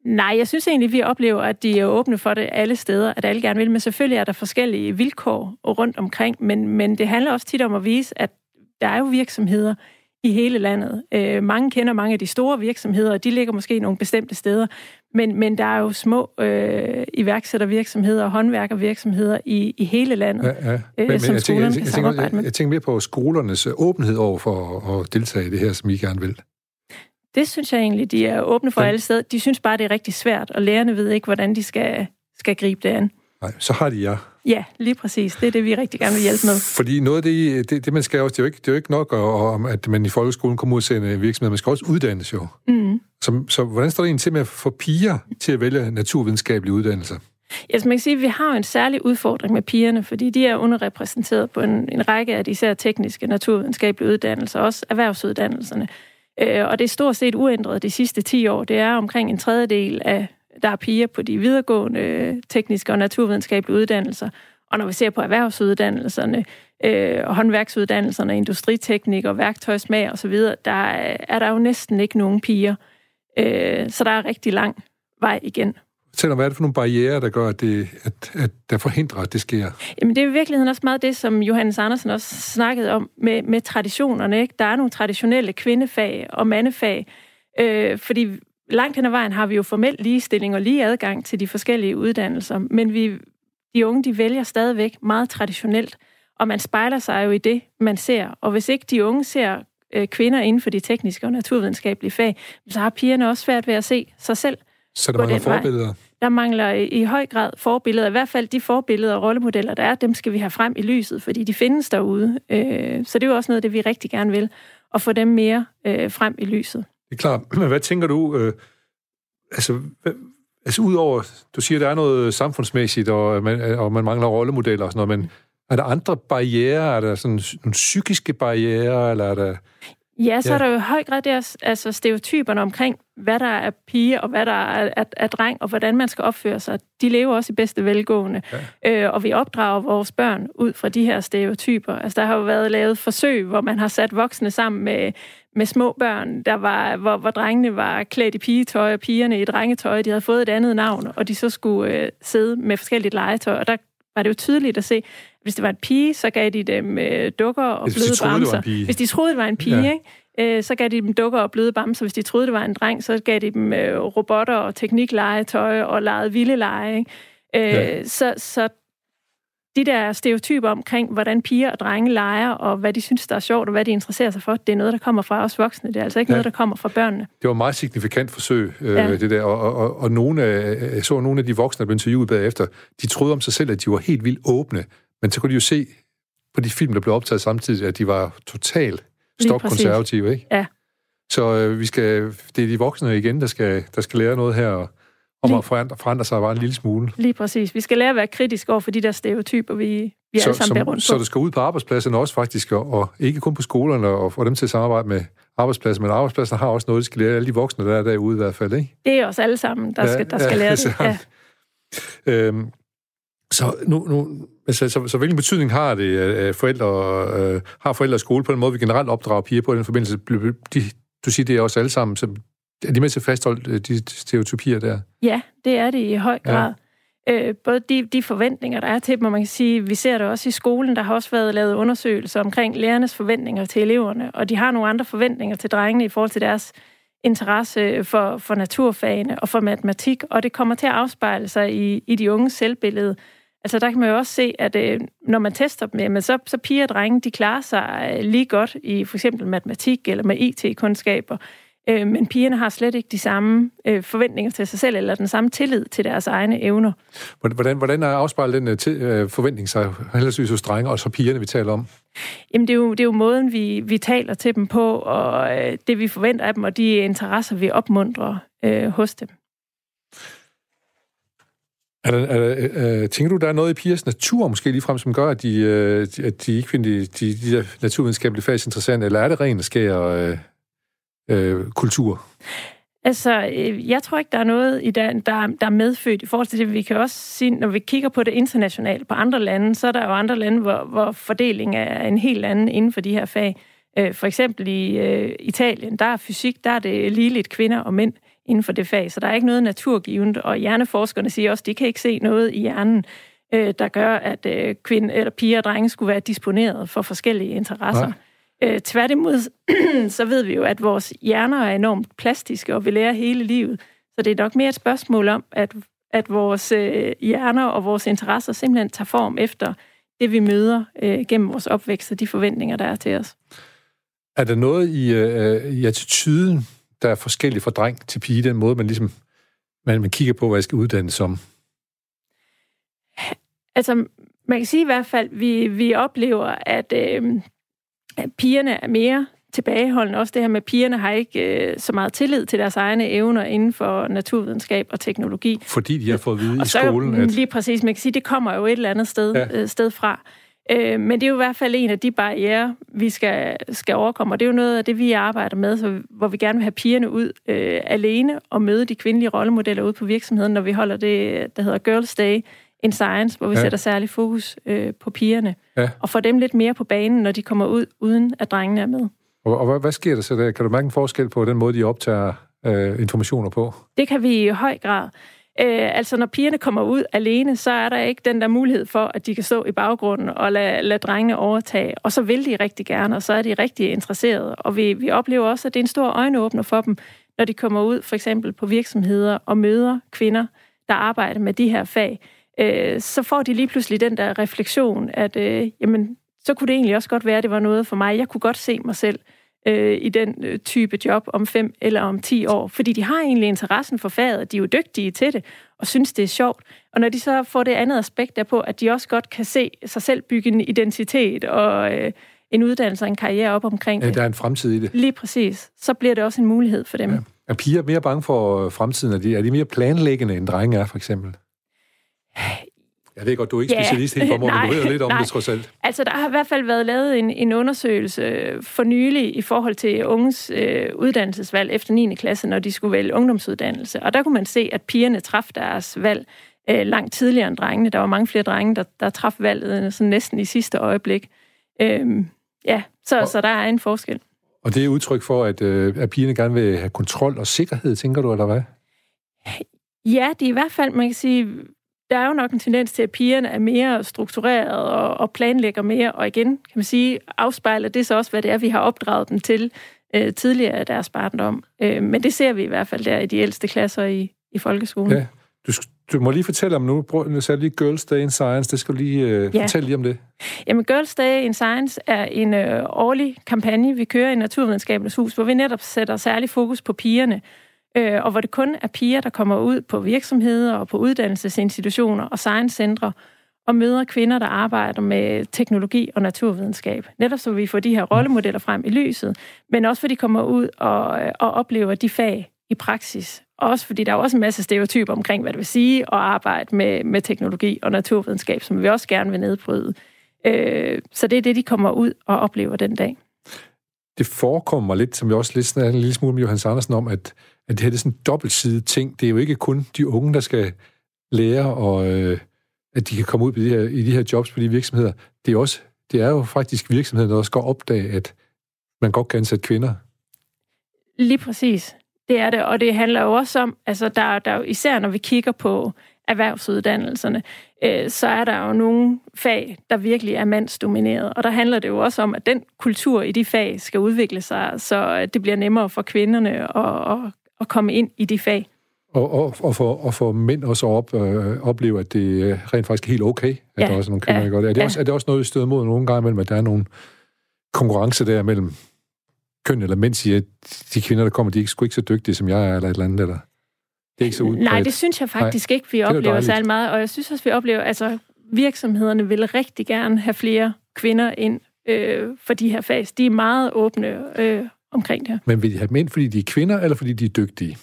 Nej, jeg synes egentlig, at vi oplever, at de er åbne for det alle steder, at alle gerne vil, men selvfølgelig er der forskellige vilkår rundt omkring, men, men det handler også tit om at vise, at der er jo virksomheder i hele landet. Øh, mange kender mange af de store virksomheder, og de ligger måske nogle bestemte steder, men, men der er jo små øh, iværksættervirksomheder og håndværkervirksomheder i, i hele landet, ja, ja. Men, øh, som men, skolerne jeg tænker, jeg, tænker, jeg, jeg tænker mere på skolernes åbenhed over for at deltage i det her, som I gerne vil. Det synes jeg egentlig, de er åbne for ja. alle steder. De synes bare, det er rigtig svært, og lærerne ved ikke, hvordan de skal, skal gribe det an. Nej, så har de jer. Ja, lige præcis. Det er det, vi rigtig gerne vil hjælpe med. Fordi noget af det, det, det man skal også, det er jo ikke, det er jo ikke nok, om, at man i folkeskolen kommer ud til en virksomhed, man skal også uddannes jo. Mm. Så, så hvordan står det egentlig til med at få piger til at vælge naturvidenskabelige uddannelser? Ja, man kan sige, at vi har jo en særlig udfordring med pigerne, fordi de er underrepræsenteret på en, en række af de især tekniske naturvidenskabelige uddannelser, også erhvervsuddannelserne. Øh, og det er stort set uændret de sidste 10 år. Det er omkring en tredjedel af der er piger på de videregående øh, tekniske og naturvidenskabelige uddannelser. Og når vi ser på erhvervsuddannelserne, øh, og håndværksuddannelserne, industriteknik og værktøjsmag osv., der er der jo næsten ikke nogen piger. Øh, så der er rigtig lang vej igen. Fortæl hvad er det for nogle barriere, der gør, at, det, at, at der forhindrer, at det sker? Jamen, det er i virkeligheden også meget det, som Johannes Andersen også snakkede om med, med traditionerne. Ikke? Der er nogle traditionelle kvindefag og mandefag, øh, fordi langt hen ad vejen har vi jo formel ligestilling og lige adgang til de forskellige uddannelser, men vi, de unge, de vælger stadigvæk meget traditionelt, og man spejler sig jo i det, man ser. Og hvis ikke de unge ser øh, kvinder inden for de tekniske og naturvidenskabelige fag, så har pigerne også svært ved at se sig selv. Så der mangler forbilleder? Vej. Der mangler i, i høj grad forbilleder. I hvert fald de forbilleder og rollemodeller, der er, dem skal vi have frem i lyset, fordi de findes derude. Øh, så det er jo også noget det, vi rigtig gerne vil, at få dem mere øh, frem i lyset. Det er klart. Men hvad tænker du, øh, altså, hvad, altså udover, du siger, der er noget samfundsmæssigt, og man, og man mangler rollemodeller og sådan noget, men er der andre barriere? Er der sådan nogle psykiske barriere, eller er der... Ja, så ja. er der jo i høj grad der, altså stereotyperne omkring, hvad der er pige, og hvad der er, er, er dreng, og hvordan man skal opføre sig. De lever også i bedste velgående. Ja. Øh, og vi opdrager vores børn ud fra de her stereotyper. Altså, der har jo været lavet forsøg, hvor man har sat voksne sammen med, med små børn, der var, hvor, hvor drengene var klædt i pigetøj, og pigerne i drengetøj. De havde fået et andet navn, og de så skulle øh, sidde med forskelligt legetøj. Og der var det jo tydeligt at se, hvis det var en pige, så gav de dem øh, dukker og bløde bamser. Hvis de troede, det var en pige, ja. ikke? Øh, så gav de dem dukker og bløde bamser. Hvis de troede, det var en dreng, så gav de dem øh, robotter og tekniklegetøj og legede vilde lege. Ikke? Øh, ja. så, så de der stereotyper omkring, hvordan piger og drenge leger, og hvad de synes, der er sjovt, og hvad de interesserer sig for, det er noget, der kommer fra os voksne. Det er altså ikke ja. noget, der kommer fra børnene. Det var et meget signifikant forsøg, øh, ja. det der. Og, og, og nogle af, jeg så nogle af de voksne, der blev interviewet bagefter, de troede om sig selv, at de var helt vildt åbne. Men så kunne de jo se på de film, der blev optaget samtidig, at de var totalt stokkonservative, ikke? Ja. Så øh, vi skal, det er de voksne igen, der skal, der skal lære noget her, og om at forandre, forandre sig bare en lille smule. Lige præcis. Vi skal lære at være kritisk over for de der stereotyper, vi, vi så, alle sammen bærer rundt på. Så du skal ud på arbejdspladserne også faktisk, og, og ikke kun på skolerne, og få dem til at samarbejde med arbejdspladser, men arbejdspladser har også noget, de skal lære, alle de voksne, der er derude i hvert fald, ikke? Det er os alle sammen, der, ja, skal, der skal ja, lære det. Ja. Øhm, så nu, nu altså, så, så hvilken betydning har det, at forældre, øh, har forældre og skole på den måde, vi generelt opdrager piger på i den forbindelse? De, du siger, det er også alle sammen, så er de med til at fastholde øh, de stereotypier der? Ja, det er det i høj grad. Ja. Øh, både de, de forventninger, der er til dem, og man kan sige, vi ser det også i skolen, der har også været lavet undersøgelser omkring lærernes forventninger til eleverne, og de har nogle andre forventninger til drengene i forhold til deres interesse for, for naturfagene og for matematik, og det kommer til at afspejle sig i, i de unges selvbillede. Altså der kan man jo også se, at øh, når man tester dem, men så, så piger og drenge, de klarer sig øh, lige godt i for eksempel matematik eller med IT-kundskaber. Øh, men pigerne har slet ikke de samme øh, forventninger til sig selv, eller den samme tillid til deres egne evner. Hvordan, hvordan er afspejlet den øh, øh, forventning sig heldigvis hos drenge, og så pigerne, vi taler om? Jamen, det er jo, det er jo måden, vi, vi taler til dem på, og øh, det, vi forventer af dem, og de interesser, vi opmuntrer øh, hos dem. Er der, er der, øh, tænker du, der er noget i pigers natur måske ligefrem, som gør, at de, øh, at de ikke finder de, de, de der naturvidenskabelige fag interessante, eller er det ren skær øh, øh, kultur? Altså, øh, jeg tror ikke, der er noget, i der, der, der er medfødt i forhold til det. Vi kan også sige, når vi kigger på det internationalt på andre lande, så er der jo andre lande, hvor, hvor fordelingen er en helt anden inden for de her fag. Øh, for eksempel i øh, Italien, der er fysik, der er det ligeligt kvinder og mænd inden for det fag, så der er ikke noget naturgivende, og hjerneforskerne siger også, at de kan ikke se noget i hjernen, der gør, at kvinde, eller piger og drenge skulle være disponeret for forskellige interesser. Nej. Øh, tværtimod, så ved vi jo, at vores hjerner er enormt plastiske, og vi lærer hele livet. Så det er nok mere et spørgsmål om, at, at vores øh, hjerner og vores interesser simpelthen tager form efter det, vi møder øh, gennem vores opvækst og de forventninger, der er til os. Er der noget i, øh, i attituden, der er forskellig fra dreng til pige, den måde, man ligesom man, man kigger på, hvad jeg skal uddanne som? Altså, man kan sige i hvert fald, at vi, vi oplever, at, øh, at pigerne er mere tilbageholdende. Også det her med, at pigerne har ikke øh, så meget tillid til deres egne evner inden for naturvidenskab og teknologi. Fordi de har fået at vide og i skolen, at... Lige præcis, man kan sige, det kommer jo et eller andet sted, ja. øh, sted fra. Øh, men det er jo i hvert fald en af de barriere, vi skal, skal overkomme, og det er jo noget af det, vi arbejder med, så, hvor vi gerne vil have pigerne ud øh, alene og møde de kvindelige rollemodeller ude på virksomheden, når vi holder det, der hedder Girls Day in Science, hvor vi ja. sætter særlig fokus øh, på pigerne, ja. og får dem lidt mere på banen, når de kommer ud, uden at drengene er med. Og, og hvad, hvad sker der så der? Kan du mærke en forskel på den måde, de optager øh, informationer på? Det kan vi i høj grad. Øh, altså, når pigerne kommer ud alene, så er der ikke den der mulighed for, at de kan stå i baggrunden og lade, lade drengene overtage. Og så vil de rigtig gerne, og så er de rigtig interesserede. Og vi, vi oplever også, at det er en stor øjenåbner for dem, når de kommer ud for eksempel på virksomheder og møder kvinder, der arbejder med de her fag. Øh, så får de lige pludselig den der refleksion, at øh, jamen, så kunne det egentlig også godt være, at det var noget for mig. Jeg kunne godt se mig selv øh, i den øh, type job om fem eller om ti år, fordi de har egentlig interessen for faget, de er jo dygtige til det, og synes, det er sjovt. Og når de så får det andet aspekt der på, at de også godt kan se sig selv bygge en identitet og øh, en uddannelse og en karriere op omkring ja, det. der er en fremtid i det. Lige præcis. Så bliver det også en mulighed for dem. Ja. Er piger mere bange for fremtiden? Er de, er de mere planlæggende, end drenge er, for eksempel? Jeg ved godt, du er ikke ja, specialist helt på men du ved lidt om nej. det trods alt. Altså, der har i hvert fald været lavet en, en undersøgelse for nylig i forhold til unges øh, uddannelsesvalg efter 9. klasse, når de skulle vælge ungdomsuddannelse. Og der kunne man se, at pigerne traf deres valg øh, langt tidligere end drengene. Der var mange flere drenge, der, der traf valget sådan næsten i sidste øjeblik. Øhm, ja, så, og, så der er en forskel. Og det er udtryk for, at, øh, at pigerne gerne vil have kontrol og sikkerhed, tænker du, eller hvad? Ja, det er i hvert fald, man kan sige, der er jo nok en tendens til, at pigerne er mere struktureret og, og planlægger mere, og igen, kan man sige, afspejler det så også, hvad det er, vi har opdraget dem til øh, tidligere af deres barndom. Øh, men det ser vi i hvert fald der i de ældste klasser i, i folkeskolen. Ja. Du, du må lige fortælle om nu, nu sagde lige Girls Day in Science, det skal du lige øh, ja. fortælle lige om det. Jamen, Girls Day in Science er en øh, årlig kampagne, vi kører i Naturvidenskabernes Hus, hvor vi netop sætter særlig fokus på pigerne, øh, og hvor det kun er piger, der kommer ud på virksomheder og på uddannelsesinstitutioner og science-centre og møder kvinder, der arbejder med teknologi og naturvidenskab. Netop så vi får de her rollemodeller frem i lyset, men også fordi de kommer ud og, og oplever de fag i praksis. Også fordi der er også en masse stereotyper omkring, hvad det vil sige at arbejde med, med teknologi og naturvidenskab, som vi også gerne vil nedbryde. Øh, så det er det, de kommer ud og oplever den dag. Det forekommer lidt, som vi også lidt en lille smule med Johannes Andersen om, at at det her det er sådan en dobbeltsidet ting. Det er jo ikke kun de unge, der skal lære, og, øh, at de kan komme ud på de, her, i de her jobs på de virksomheder. Det er, også, det er jo faktisk virksomheder, der også skal opdage, at man godt kan ansætte kvinder. Lige præcis. Det er det, og det handler jo også om, altså der, der især når vi kigger på erhvervsuddannelserne, øh, så er der jo nogle fag, der virkelig er mandsdomineret. Og der handler det jo også om, at den kultur i de fag skal udvikle sig, så øh, det bliver nemmere for kvinderne at, at at komme ind i de fag. Og, og, og, for, og for mænd også op, øh, opleve, at det rent faktisk er helt okay, at ja, der også er nogle kvinder, ja, gør det. Er det, ja. også, er det også noget, vi støder mod nogle gange mellem, at der er nogle konkurrence der mellem køn, eller mænd siger, at de kvinder, der kommer, de er ikke, sgu ikke så dygtige, som jeg er, eller et eller andet, eller? Det er ikke så udbredt. Nej, det synes jeg faktisk Nej, ikke, vi oplever særlig meget. Og jeg synes også, vi oplever, altså virksomhederne vil rigtig gerne have flere kvinder ind øh, for de her fag. De er meget åbne øh, omkring det. Men vil de have mænd, fordi de er kvinder, eller fordi de er dygtige?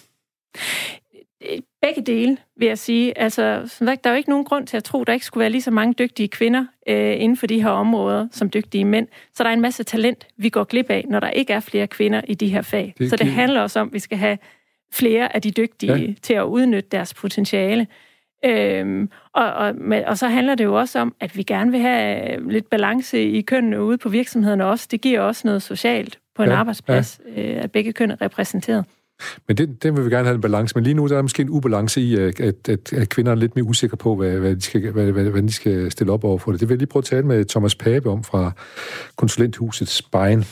Begge dele, vil jeg sige. Altså, der er jo ikke nogen grund til at tro, at der ikke skulle være lige så mange dygtige kvinder øh, inden for de her områder som dygtige mænd. Så der er en masse talent, vi går glip af, når der ikke er flere kvinder i de her fag. Det så det handler også om, at vi skal have flere af de dygtige ja. til at udnytte deres potentiale. Øhm, og, og, og så handler det jo også om, at vi gerne vil have lidt balance i kønnene ude på virksomhederne også. Det giver også noget socialt på en ja, arbejdsplads, ja. Øh, at begge køn er repræsenteret. Men det, det vil vi gerne have en balance. med. lige nu der er der måske en ubalance i, øh, at, at, at kvinder er lidt mere usikre på, hvad, hvad, de skal, hvad, hvad, hvad de skal stille op over for det. Det vil jeg lige prøve at tale med Thomas Pape om fra konsulenthuset Spine.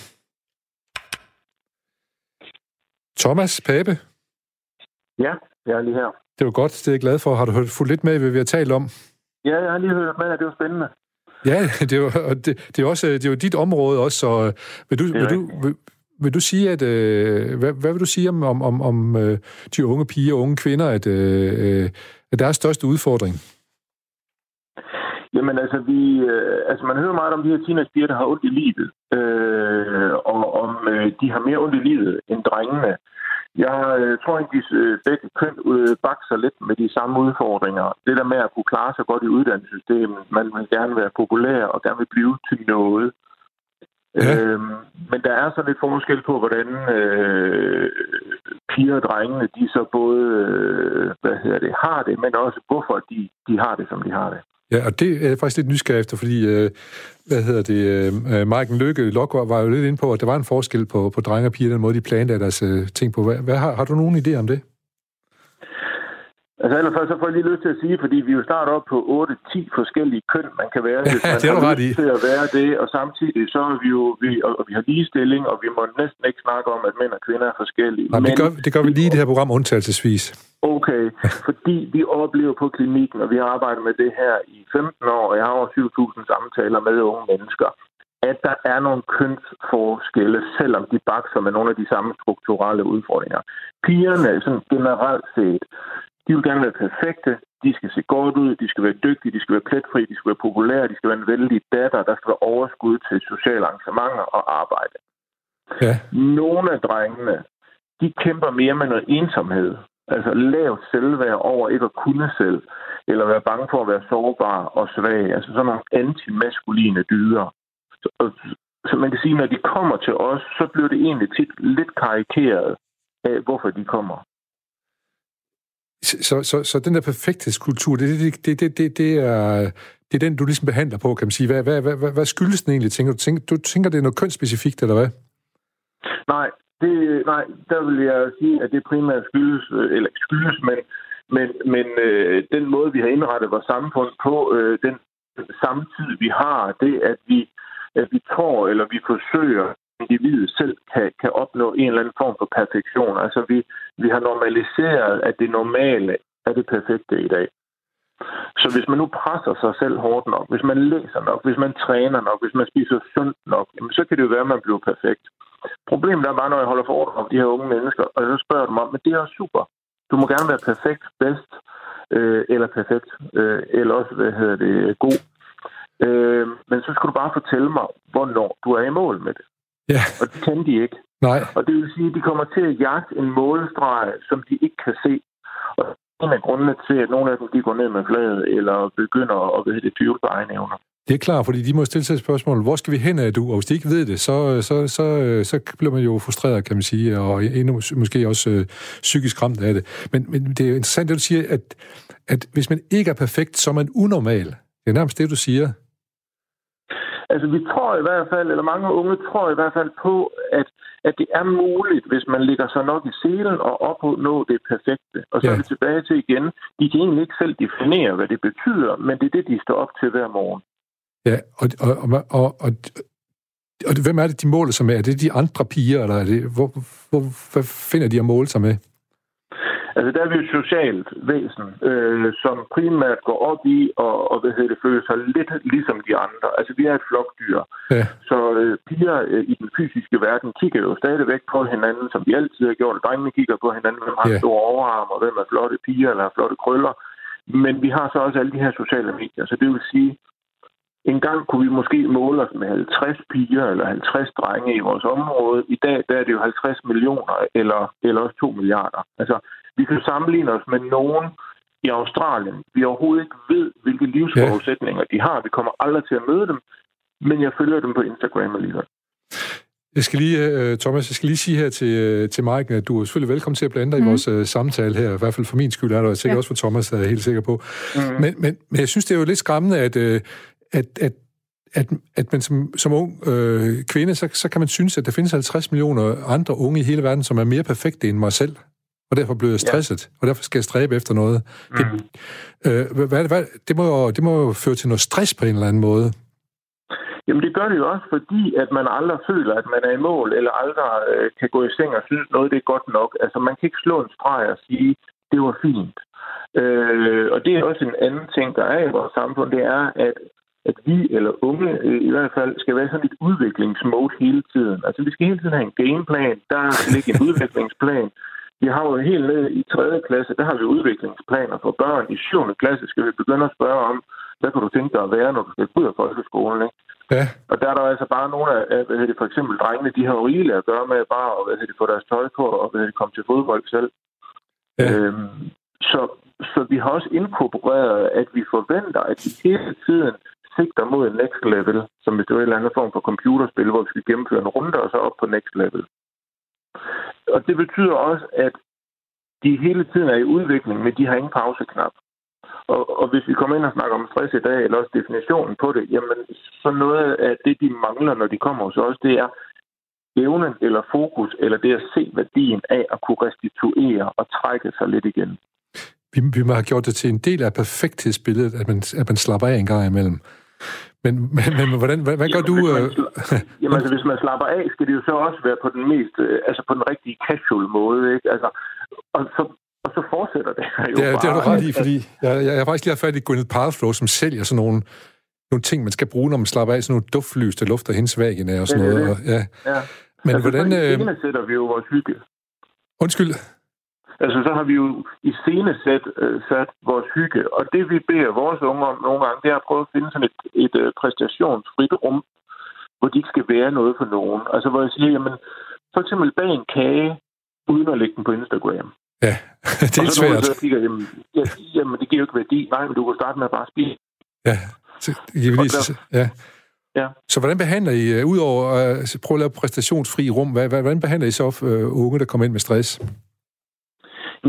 Thomas Pape? Ja, jeg er lige her. Det var godt, det er jeg glad for. Har du hørt fuldt lidt med, hvad vi har talt om? Ja, jeg har lige hørt med, det var spændende. Ja, det er jo, det, det er også det er jo dit område også, så øh, vil du, vil du, vil, vil du sige, at øh, hvad, hvad vil du sige om, om, om, om øh, de unge piger og unge kvinder, at, øh, at deres største udfordring? Jamen altså, vi, øh, altså man hører meget om de her teenagepiger, der har ondt i livet, øh, og om øh, de har mere ondt i livet end drengene. Jeg øh, tror at de øh, begge køn øh, bakser lidt med de samme udfordringer. Det der med at kunne klare sig godt i uddannelsessystemet, man vil gerne være populær og gerne vil blive til noget. Ja. Øhm, men der er så lidt forskel på, hvordan øh, piger og drengene, de så både øh, hvad hedder det, har det, men også hvorfor de, de har det, som de har det. Ja, og det er jeg faktisk lidt nysgerrig efter, fordi, øh, hvad hedder det, øh, øh Marken Lykke Lokvar var jo lidt inde på, at der var en forskel på, på drenge og piger, den måde, de planlagde deres øh, ting på. Hvad, hvad, har, har du nogen idé om det? Altså allerførst så får jeg lige lyst til at sige, fordi vi jo starter op på 8-10 forskellige køn, man kan være, hvis man det er har ret lyst til at være det, og samtidig så er vi jo, vi, og vi har ligestilling, og vi må næsten ikke snakke om, at mænd og kvinder er forskellige. Nej, men det gør, det gør vi lige i det her program undtagelsesvis. Okay, fordi vi oplever på klinikken, og vi har arbejdet med det her i 15 år, og jeg har over 7.000 samtaler med unge mennesker, at der er nogle kønsforskelle, selvom de bakser med nogle af de samme strukturelle udfordringer. Pigerne, sådan generelt set, de vil gerne være perfekte, de skal se godt ud, de skal være dygtige, de skal være pletfri, de skal være populære, de skal være en vældig datter, der skal være overskud til sociale arrangementer og arbejde. Ja. Nogle af drengene, de kæmper mere med noget ensomhed. Altså lavt selvværd over ikke at kunne selv, eller være bange for at være sårbar og svag. Altså sådan nogle antimaskuline dyder. Så, så man kan sige, når de kommer til os, så bliver det egentlig tit lidt karikeret af, hvorfor de kommer. Så, så, så den der perfekthedskultur, det, det, det, det, det, det, er, det er den, du ligesom behandler på, kan man sige. Hvad, hvad, hvad, hvad skyldes den egentlig, tænker du? Tænker, du tænker, det er noget kønsspecifikt, eller hvad? Nej, det, nej, der vil jeg sige, at det primært skyldes, øh, eller skyldes, men, men, men øh, den måde, vi har indrettet vores samfund på, øh, den samtid, vi har, det, at vi, at vi tror, eller vi forsøger, individet selv kan, kan opnå en eller anden form for perfektion. Altså vi, vi har normaliseret, at det normale er det perfekte i dag. Så hvis man nu presser sig selv hårdt nok, hvis man læser nok, hvis man træner nok, hvis man spiser sundt nok, så kan det jo være, at man bliver perfekt. Problemet er bare, når jeg holder for om de her unge mennesker, og så spørger dem om, men det er super. Du må gerne være perfekt, bedst, øh, eller perfekt, øh, eller også, hvad hedder det, god. Øh, men så skal du bare fortælle mig, hvornår du er i mål med det. Ja. Og det kan de ikke. Nej. Og det vil sige, at de kommer til at jagte en målstreg, som de ikke kan se. Og en af grundene til, at nogle af dem de går ned med fladet, eller begynder at ved det, tvivle på egne evner. Det er klart, fordi de må stille sig spørgsmål, hvor skal vi hen af du? Og hvis de ikke ved det, så, så, så, så bliver man jo frustreret, kan man sige, og endnu måske også øh, psykisk ramt af det. Men, men det er jo interessant, det du siger, at, at hvis man ikke er perfekt, så er man unormal. Det er nærmest det, du siger. Altså, vi tror i hvert fald, eller mange unge tror i hvert fald på, at, at det er muligt, hvis man ligger så nok i selen og opnå det perfekte. Og så ja. er vi tilbage til igen, de kan egentlig ikke selv definere, hvad det betyder, men det er det, de står op til hver morgen. Ja, og, og, og, og, og, og hvem er det, de måler sig med? Er det de andre piger, eller er det, hvor, hvor, hvad finder de at måle sig med? Altså, der er vi et socialt væsen, øh, som primært går op i og, og hvad hedder det, føler sig lidt ligesom de andre. Altså, vi er et flokdyr. Ja. Så øh, piger øh, i den fysiske verden kigger jo stadigvæk på hinanden, som de altid har gjort. Drengene kigger på hinanden, hvem har ja. store overarm, og hvem er flotte piger eller har flotte krøller. Men vi har så også alle de her sociale medier, så det vil sige, en gang kunne vi måske måle os med 50 piger eller 50 drenge i vores område. I dag der er det jo 50 millioner eller, eller også 2 milliarder. Altså, vi kan sammenligne os med nogen i Australien. Vi overhovedet ikke ved, hvilke livsforudsætninger ja. de har. Vi kommer aldrig til at møde dem, men jeg følger dem på Instagram alligevel. Jeg skal lige, øh, Thomas, jeg skal lige sige her til, øh, til Mike, at du er selvfølgelig velkommen til at blande dig mm. i vores uh, samtale her. I hvert fald for min skyld er der, og sikkert ja. også for Thomas, er jeg helt sikker på. Mm. Men, men, men jeg synes, det er jo lidt skræmmende, at, at, at at, at man som, som ung øh, kvinde, så, så kan man synes, at der findes 50 millioner andre unge i hele verden, som er mere perfekte end mig selv og derfor bliver jeg stresset, ja. og derfor skal jeg stræbe efter noget. Mm. Det, øh, hvad, hvad, det, må jo, det må jo føre til noget stress på en eller anden måde. Jamen det gør det jo også, fordi at man aldrig føler, at man er i mål, eller aldrig øh, kan gå i seng og synes, noget det er godt nok. Altså man kan ikke slå en streg og sige, det var fint. Øh, og det er også en anden ting, der er i vores samfund, det er, at at vi eller unge øh, i hvert fald skal være sådan et udviklingsmode hele tiden. Altså vi skal hele tiden have en gameplan, der ligger en udviklingsplan. Vi har jo helt ned i 3. klasse, der har vi udviklingsplaner for børn. I 7. klasse skal vi begynde at spørge om, hvad kan du tænke dig at være, når du skal ud af folkeskolen? Ikke? Ja. Og der er der altså bare nogle af, hvad hedder det, for eksempel drengene, de har jo rigeligt at gøre med bare at hvad hedder det, få deres tøj på og hvad hedder det, komme til fodbold selv. Ja. Øhm, så, så vi har også inkorporeret, at vi forventer, at vi hele tiden sigter mod next level, som hvis det var en eller anden form for computerspil, hvor vi skal gennemføre en runde og så op på next level. Og det betyder også, at de hele tiden er i udvikling, men de har ingen pauseknap. Og, og hvis vi kommer ind og snakker om stress i dag, eller også definitionen på det, jamen så noget af det, de mangler, når de kommer hos os, det er evnen eller fokus, eller det at se værdien af at kunne restituere og trække sig lidt igen. Vi, vi må have gjort det til en del af perfekthedsbilledet, at man, at man slapper af en gang imellem. Men, men, men hvordan, hvad, hvad gør jamen, du? Hvis man, Øh... jamen altså, hvis man slapper af, skal det jo så også være på den mest, øh, altså på den rigtige casual måde, ikke? Altså, og så, og så fortsætter det jo det, er, bare. det har du ret i, fordi jeg, jeg, jeg har faktisk lige haft fat i Gwyneth Paltrow, som sælger sådan nogle, nogle ting, man skal bruge, når man slapper af, sådan nogle duftlys, der lufter hendes væggen og sådan er noget. det. Og, ja. Ja. Men altså, hvordan... Øh... sætter vi jo vores hygge. Undskyld. Altså, så har vi jo i scenesæt øh, sat vores hygge, og det vi beder vores unge om nogle gange, det er at prøve at finde sådan et, et øh, præstationsfrit rum, hvor de ikke skal være noget for nogen. Altså, hvor jeg siger, jamen, for eksempel bag en kage, uden at lægge den på Instagram. Ja, det er og så svært. Nogen, så kigger, jamen, ja, jamen, det giver jo ikke værdi. Nej, men du kan starte med at bare spise. Ja, så, jeg vil lige, Og ja. Ja. Så hvordan behandler I, uh, udover at uh, prøve at lave præstationsfri rum, hvad, hvad, hvordan behandler I så uh, unge, der kommer ind med stress?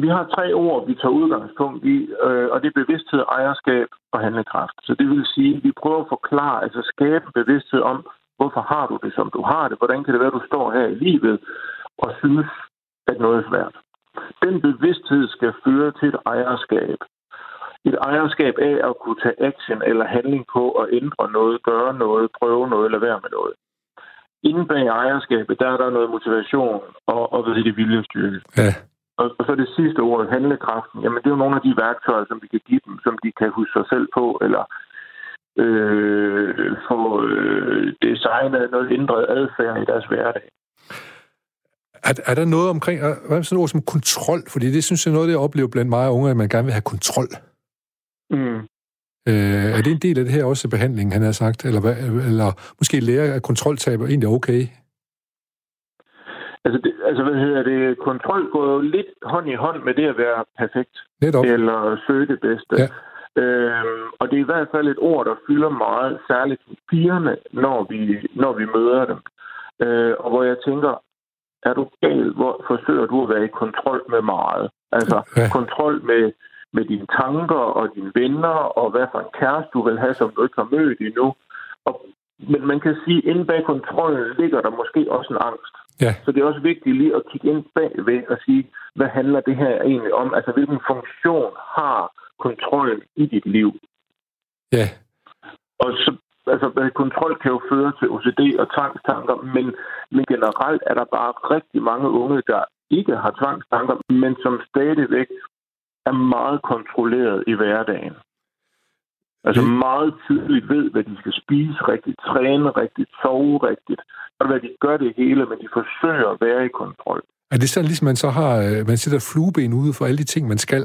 Vi har tre ord, vi tager udgangspunkt i, øh, og det er bevidsthed, ejerskab og handlekraft. Så det vil sige, at vi prøver at forklare, altså skabe bevidsthed om, hvorfor har du det, som du har det? Hvordan kan det være, at du står her i livet og synes, at noget er svært? Den bevidsthed skal føre til et ejerskab. Et ejerskab af at kunne tage action eller handling på at ændre noget, gøre noget, prøve noget eller være med noget. Inden bag ejerskabet, der er der noget motivation og, og hvad det, viljestyrke. Ja. Og, og så det sidste ord, handlekraften. Jamen, det er jo nogle af de værktøjer, som vi kan give dem, som de kan huske sig selv på, eller øh, få øh, designet noget ændret adfærd i deres hverdag. Er, er der noget omkring, er, hvad er sådan ord som kontrol? Fordi det synes jeg er noget, jeg oplever blandt mig unge, at man gerne vil have kontrol. Mm. Øh, er det en del af det her også i behandlingen, han har sagt? Eller, hvad, eller måske lære, at kontroltab er egentlig okay? Altså, det, altså, hvad hedder det? Kontrol går jo lidt hånd i hånd med det at være perfekt. Netop. Eller søge det bedste. Ja. Øhm, og det er i hvert fald et ord, der fylder meget, særligt pigerne, når vi, når vi møder dem. Øh, og hvor jeg tænker, er du gal, hvor forsøger du at være i kontrol med meget? Altså Ja. kontrol med, med dine tanker og dine venner, og hvad for en kæreste du vil have, som du ikke har mødt endnu. Og, men man kan sige, at inde bag kontrollen ligger der måske også en angst. Ja. Så det er også vigtigt lige at kigge ind bagved og sige, hvad handler det her egentlig om? Altså, hvilken funktion har kontrollen i dit liv? Ja. Og så, altså, kontrol kan jo føre til OCD og tvangstanker, men, men generelt er der bare rigtig mange unge, der ikke har tvangstanker, men som stadigvæk er meget kontrolleret i hverdagen. Altså Det- meget tydeligt ved, hvad de skal spise rigtigt, træne rigtigt, sove rigtigt. Og hvad de gør det hele, men de forsøger at være i kontrol. Er det sådan, ligesom man så har, øh, man sætter flueben ude for alle de ting, man skal?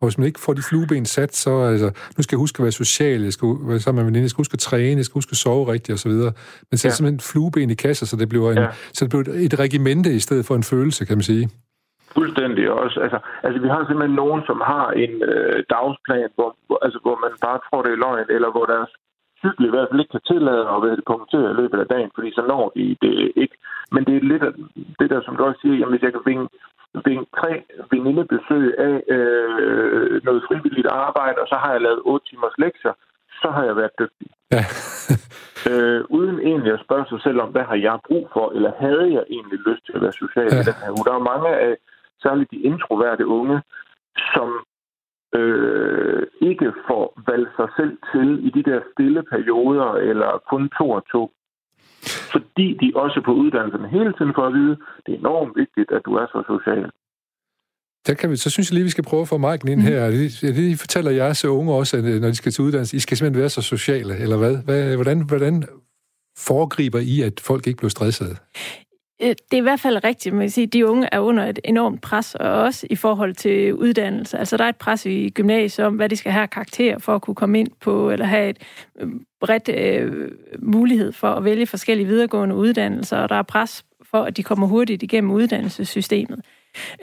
Og hvis man ikke får de flueben sat, så altså, nu skal jeg huske at være social, jeg skal være sammen med veninde, jeg skal huske at træne, jeg skal huske at sove rigtigt osv. Men sætter Ja. simpelthen flueben i kasser, så det bliver, en, Ja. så det bliver et, et regimente i stedet for en følelse, kan man sige. Fuldstændig også. Altså, altså vi har simpelthen nogen, som har en øh, dagsplan, hvor, hvor, altså, hvor man bare tror, det er løgn, eller hvor deres cykel i hvert fald ikke kan tillade at være punktere i løbet af dagen, fordi så når de det ikke. Men det er lidt af det der, som du også siger, jamen hvis jeg kan vinge, vinge tre venindebesøg af øh, noget frivilligt arbejde, og så har jeg lavet 8 timers lektier, så har jeg været dygtig. Ja. Øh, uden egentlig at spørge sig selv om, hvad har jeg brug for, eller havde jeg egentlig lyst til at være social. Ja. i den her uge. Der er mange af, særligt de introverte unge, som øh, ikke får valgt sig selv til i de der stille perioder, eller kun to og to. Fordi de også på uddannelsen hele tiden får at vide, det er enormt vigtigt, at du er så social. Der kan vi, så synes jeg lige, vi skal prøve at få Maiken ind her. Mm. Det, det fortæller jeg så unge også, at øh, når de skal til uddannelse, I skal simpelthen være så sociale, eller hvad? hvad hvordan, hvordan foregriber I, at folk ikke bliver stresset? Øh, det er i hvert fald rigtigt, man kan sige, at de unge er under et enormt pres, og også i forhold til uddannelse. Altså der er et pres i gymnasiet om, hvad de skal have karakter for at kunne komme ind på, eller have et øh, bredt øh, mulighed for at vælge forskellige videregående uddannelser, og der er pres for, at de kommer hurtigt igennem uddannelsessystemet.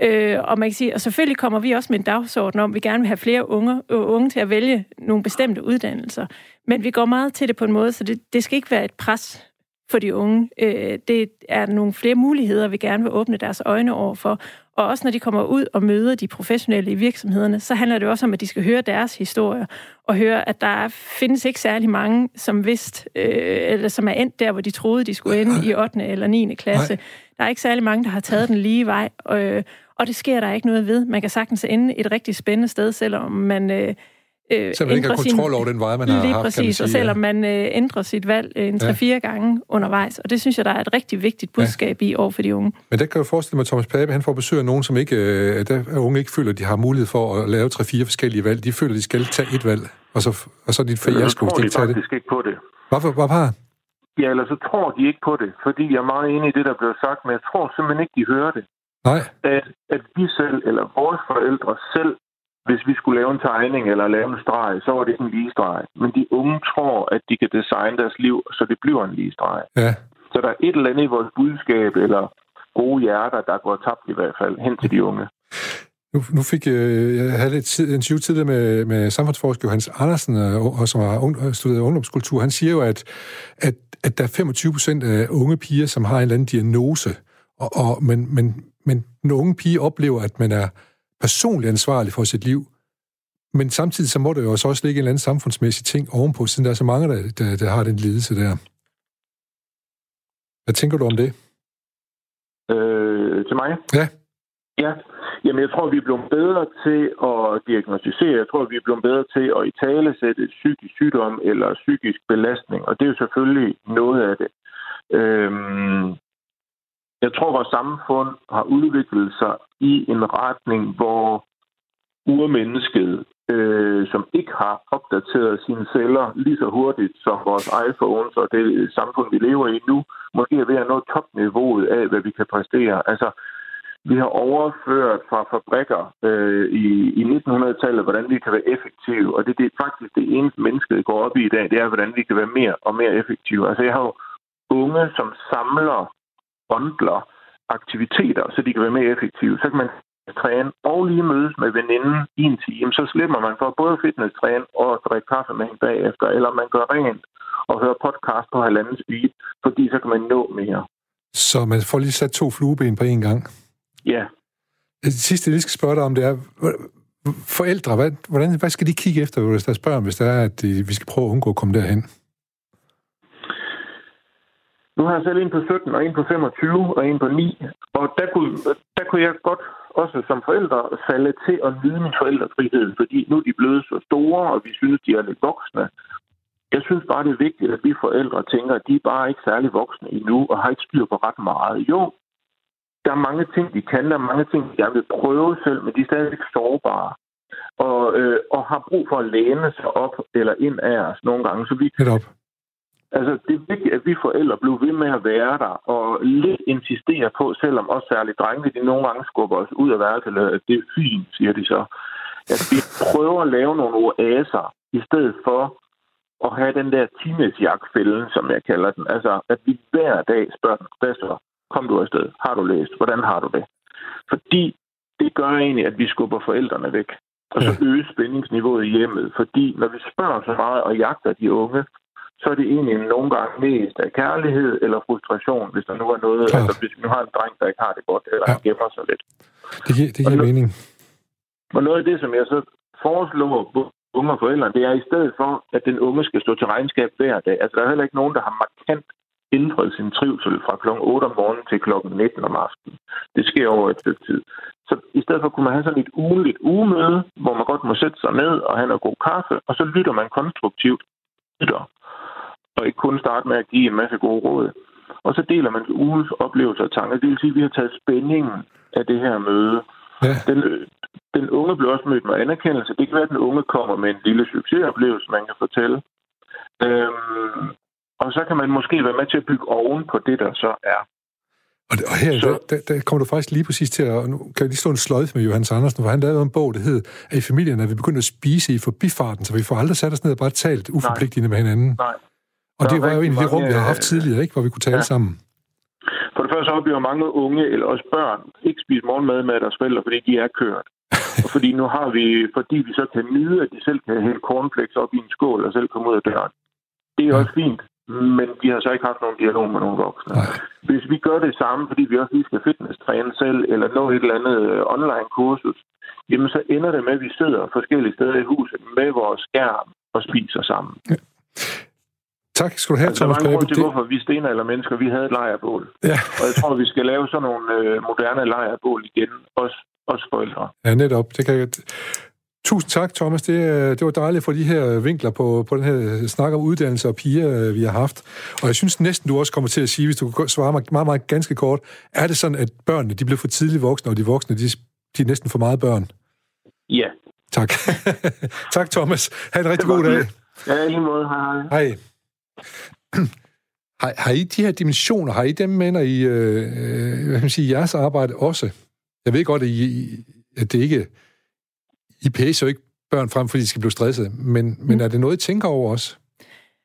Øh, og man kan sige, og selvfølgelig kommer vi også med en dagsorden om, at vi gerne vil have flere unge, øh, unge til at vælge nogle bestemte uddannelser. Men vi går meget til det på en måde, så det, det skal ikke være et pres for de unge. Øh, det er nogle flere muligheder, vi gerne vil åbne deres øjne over for. Og også når de kommer ud og møder de professionelle i virksomhederne, så handler det også om, at de skal høre deres historier, og høre, at der findes ikke særlig mange, som vidste, øh, eller som er endt der, hvor de troede, de skulle ende i 8. eller 9. klasse. Nej. Der er ikke særlig mange, der har taget den lige vej, øh, og det sker der ikke noget ved. Man kan sagtens ende et rigtig spændende sted, selvom man... Øh, Øh, så man ikke har kontrol over den vej, man har lige haft, præcis, sige, og selvom man øh, ændrer sit valg øh, en 3-4 ja. gange undervejs. Og det synes jeg, der er et rigtig vigtigt budskab ja. i over for de unge. Men det kan jeg forestille mig, at Thomas Pape, han får besøg af nogen, som ikke, øh, der unge ikke føler, at de har mulighed for at lave 3-4 forskellige valg. De føler, at de skal tage et valg, og så, og så er dit fiasko, hvis de ikke tager det. ikke på det. Hvorfor? Hvorfor? Ja, eller så tror de ikke på det, fordi jeg er meget enig i det, der blev sagt, men jeg tror simpelthen ikke, de hører det. Nej. At, at vi selv, eller vores forældre selv, hvis vi skulle lave en tegning eller lave en streg, så var det ikke en lige streg. Men de unge tror, at de kan designe deres liv, så det bliver en lige streg. Ja. Så der er et eller andet i vores budskab, eller gode hjerter, der går tabt i hvert fald, hen til de unge. Nu, nu fik øh, jeg havde et tid, interview tidligere med, med samfundsforsker Johannes Andersen, og, og som har un, studeret ungdomskultur. Han siger jo, at, at, at der er 25 procent af unge piger, som har en eller anden diagnose, og, og, men, men, men den unge pige oplever, at man er personligt ansvarlig for sit liv. Men samtidig så må der jo også ligge en eller anden samfundsmæssig ting ovenpå, siden der er så mange, der, der, der har den lidelse der. Hvad tænker du om det? Øh, til mig? Ja. Ja, jamen jeg tror, vi er blevet bedre til at diagnostisere. Jeg tror, vi er blevet bedre til at i tale sætte psykisk sygdom eller psykisk belastning, og det er jo selvfølgelig noget af det. Øhm, jeg tror, vores samfund har udviklet sig i en retning, hvor urmennesket, øh, som ikke har opdateret sine celler lige så hurtigt som vores iPhones og det samfund, vi lever i nu, måske er ved at nå topniveauet af, hvad vi kan præstere. Altså, vi har overført fra fabrikker øh, i, i 1900-tallet, hvordan vi kan være effektive, og det, det er faktisk det eneste mennesket går op i i dag, det er, hvordan vi kan være mere og mere effektive. Altså, jeg har jo unge, som samler bundler aktiviteter, så de kan være mere effektive. Så kan man træne og lige mødes med veninden i en time, så slipper man for både fitness-træne og drikke kaffe med hende bagefter, eller man gør rent og hører podcast på halvanden speed, fordi så kan man nå mere. Så man får lige sat to flueben på en gang? Ja. Det sidste, jeg skal spørge dig om, det er, forældre, hvad, hvordan, hvad skal de kigge efter, hvis der spørger, hvis der er, at vi skal prøve at undgå at komme derhen? Nu har jeg selv en på 17, og en på 25, og en på 9. Og der kunne, der kunne jeg godt også som forældre falde til at nyde min forældrefrihed, fordi nu er de blevet så store, og vi synes, de er lidt voksne. Jeg synes bare, det er vigtigt, at vi forældre tænker, at de er bare ikke særlig voksne endnu, og har ikke styr på ret meget. Jo, der er mange ting, de kan, der er mange ting, de gerne vil prøve selv, men de er stadigvæk sårbare. Og, øh, og har brug for at læne sig op eller ind af os nogle gange. Så vi, Helt op. Altså, det er vigtigt, at vi forældre bliver ved med at være der, og lidt insistere på, selvom også særligt drenge, de nogle gange skubber os ud af værelset, at det er fint, siger de så. At vi prøver at lave nogle oaser, i stedet for at have den der teenagejagtfælde, som jeg kalder den. Altså, at vi hver dag spørger den, hvad så? Kom du afsted? Har du læst? Hvordan har du det? Fordi det gør egentlig, at vi skubber forældrene væk. Og så øge spændingsniveauet i hjemmet. Fordi når vi spørger så meget og jagter de unge, så er det egentlig nogle gange mest af kærlighed eller frustration, hvis der nu er noget, Klart. altså hvis vi nu har en dreng, der ikke har det godt, eller ja. han gemmer sig lidt. Det giver, det giver og mening. Og noget af det, som jeg så foreslår unge og forældre, det er i stedet for, at den unge skal stå til regnskab hver dag. Altså der er heller ikke nogen, der har markant ændret sin trivsel fra kl. 8 om morgenen til kl. 19 om aftenen. Det sker over et stykke tid. Så i stedet for kunne man have sådan et ugenligt ugemøde, hvor man godt må sætte sig ned og have noget god kaffe, og så lytter man konstruktivt lytter, og ikke kun starte med at give en masse gode råd. Og så deler man ugens oplevelser og tanker. Det vil sige, at vi har taget spændingen af det her møde. Ja. Den, den unge bliver også mødt med anerkendelse. Det kan være, at den unge kommer med en lille succesoplevelse, man kan fortælle. Øhm, og så kan man måske være med til at bygge oven på det, der så er. Og, og her så, der, der, kommer du faktisk lige præcis til at... Nu kan jeg lige stå en sløjf med Johannes Andersen, hvor han lavede en bog, der hed, at i familien er vi begyndt at spise i forbifarten, så vi får aldrig sat os ned og bare talt uforpligtende med hinanden. Nej. Og det var jo egentlig det rum, vi har haft tidligere, ikke? hvor vi kunne tale ja. sammen. For det første oplever mange unge, eller også børn, ikke spise morgenmad med deres forældre, fordi de er kørt. og fordi nu har vi, fordi vi så kan nyde, at de selv kan hælde cornflakes op i en skål og selv komme ud af døren. Det er ja. også fint, men de har så ikke haft nogen dialog med nogle voksne. Nej. Hvis vi gør det samme, fordi vi også lige skal fitness-træne selv, eller nå et eller andet øh, online-kursus, jamen så ender det med, at vi sidder forskellige steder i huset med vores skærm og spiser sammen. Ja. Tak skal du have, altså, Thomas Der var en grund til, hvorfor vi eller mennesker, vi havde et lejrbål. Ja. Og jeg tror, vi skal lave sådan nogle øh, moderne lejrbål igen, også, også forældre. Ja, netop. Det kan jeg... Tusind tak, Thomas. Det, øh, det var dejligt få de her vinkler på, på den her snak om uddannelse og piger, øh, vi har haft. Og jeg synes næsten, du også kommer til at sige, hvis du kan svare mig meget, meget ganske kort, er det sådan, at børnene de bliver for tidligt voksne, og de voksne de, de er næsten for meget børn? Ja. Tak. tak, Thomas. Ha' en rigtig god dag. Ja, i lige måde. Hej, hej. Hej. Har, har I de her dimensioner, har I dem med, når I, øh, øh, hvad kan man sige, jeres arbejde også? Jeg ved godt, at, I, at det ikke i pæser jo ikke børn frem, fordi de skal blive stresset, men, mm. men er det noget, I tænker over også?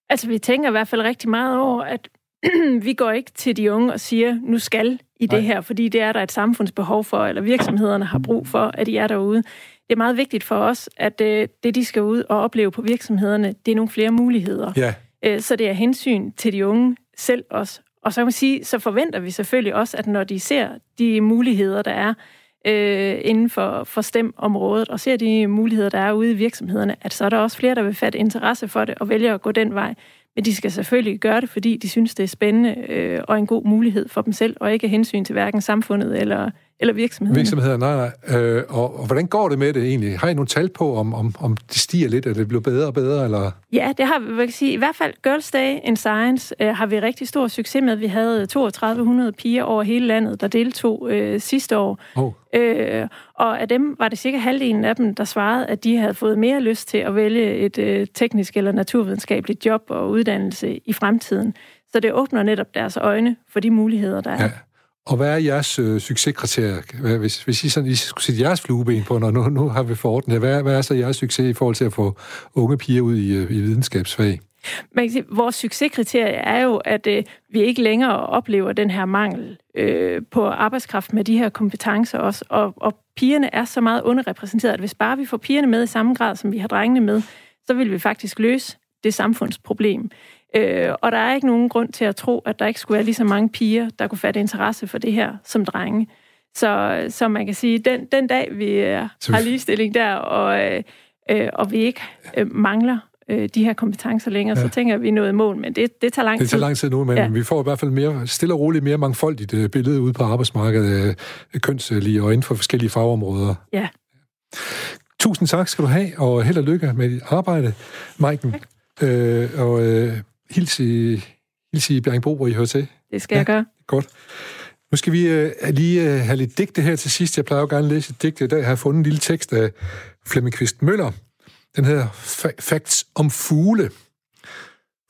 Altså, vi tænker i hvert fald rigtig meget over, at vi går ikke til de unge og siger, nu skal I det Nej. her, fordi det er der et samfundsbehov for, eller virksomhederne har brug for, at I er derude. Det er meget vigtigt for os, at øh, det, de skal ud og opleve på virksomhederne, det er nogle flere muligheder. Ja. Øh, så det er hensyn til de unge selv også. Og så kan man sige, så forventer vi selvfølgelig også, at når de ser de muligheder, der er, øh, inden for, for STEM-området, og ser de muligheder, der er ude i virksomhederne, at så er der også flere, der vil fatte interesse for det og vælger at gå den vej. Men de skal selvfølgelig gøre det, fordi de synes, det er spændende øh, og en god mulighed for dem selv, og ikke hensyn til hverken samfundet eller, eller virksomheden. Virksomheder, nej, nej. Øh, og, og hvordan går det med det egentlig? Har I nogle tal på, om, om, om det stiger lidt, eller det bliver bedre og bedre? Eller? Ja, det har vi, vil sige. I hvert fald Girls Day in Science øh, har vi rigtig stor succes med. Vi havde 3200 piger over hele landet, der deltog øh, sidste år. Oh. Øh, og af dem var det cirka halvdelen af dem, der svarede, at de havde fået mere lyst til at vælge et øh, teknisk eller naturvidenskabeligt job og uddannelse i fremtiden. Så det åbner netop deres øjne for de muligheder, der er. Ja. Og hvad er jeres øh, succeskriterier? Hvis, hvis I, sådan, I skulle sætte jeres flueben på, når nu, nu har vi forordnet hvad, hvad er så jeres succes i forhold til at få unge piger ud i, øh, i videnskabsfag? Man kan sige, vores succeskriterie er jo, at øh, vi ikke længere oplever den her mangel øh, på arbejdskraft med de her kompetencer også. Og, og pigerne er så meget underrepræsenteret, at hvis bare vi får pigerne med i samme grad, som vi har drengene med, så vil vi faktisk løse det samfundsproblem. Øh, og der er ikke nogen grund til at tro, at der ikke skulle være lige så mange piger, der kunne fatte interesse for det her som drenge. Så, så man kan sige, den, den dag vi øh, har ligestilling der, og, øh, øh, og vi ikke øh, mangler øh, de her kompetencer længere, ja. så tænker vi nået mål, men det, det tager lang tid. Det tager lang tid nu, men ja. vi får i hvert fald mere, stille og roligt mere mangfoldigt øh, billede ud på arbejdsmarkedet, øh, kønslige og inden for forskellige fagområder. Ja. Tusind tak skal du have, og held og lykke med dit arbejde, Maiken. Øh, og øh, hils i, hils i Bjergbro, hvor I hører til. Det skal ja, jeg gøre. Godt. Nu skal vi uh, lige uh, have lidt digte her til sidst. Jeg plejer jo gerne at læse et digte i dag. Jeg har fundet en lille tekst af Flemming Kvist Møller. Den hedder Facts om fugle.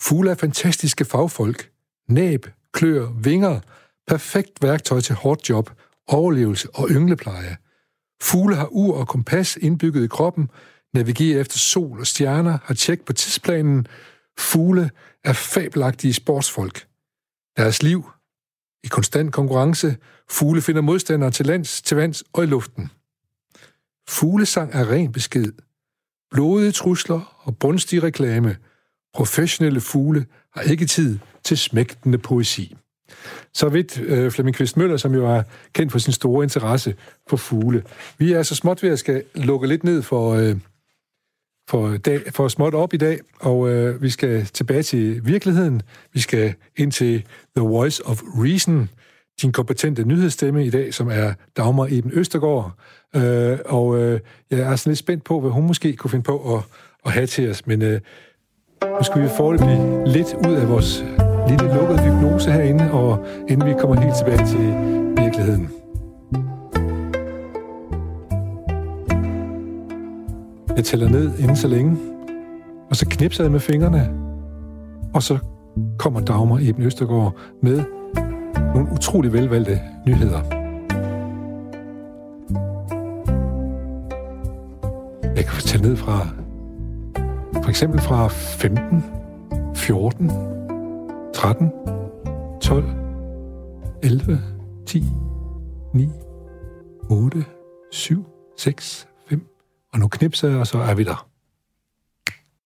Fugle er fantastiske fagfolk. Næb, klør, vinger. Perfekt værktøj til hårdt job, overlevelse og ynglepleje. Fugle har ur og kompas indbygget i kroppen, navigerer efter sol og stjerner, har tjek på tidsplanen, Fugle er fabelagtige sportsfolk. Deres liv i konstant konkurrence. Fugle finder modstandere til lands, til vands og i luften. Fuglesang er ren besked. Blodige trusler og brunstig reklame. Professionelle fugle har ikke tid til smægtende poesi. Så vidt øh, Flemming Kvist Møller, som jo er kendt for sin store interesse for fugle. Vi er så småt ved at skal lukke lidt ned for, øh, for, dag, for småt op i dag, og øh, vi skal tilbage til virkeligheden. Vi skal ind til The Voice of Reason, din kompetente nyhedsstemme i dag, som er Dagmar Eben Østergaard. Øh, og øh, jeg er sådan lidt spændt på, hvad hun måske kunne finde på at, at have til os, men øh, nu skal vi foreløbig lidt ud af vores lille lukkede hypnose herinde, og inden vi kommer helt tilbage til virkeligheden. Jeg tæller ned inden så længe, og så knipser jeg med fingrene, og så kommer Dagmar Eben Østergaard med nogle utrolig velvalgte nyheder. Jeg kan fortælle ned fra for eksempel fra 15, 14, 13, 12, 11, 10, 9, 8, 7, 6, og nu knipser jeg, og så er vi der.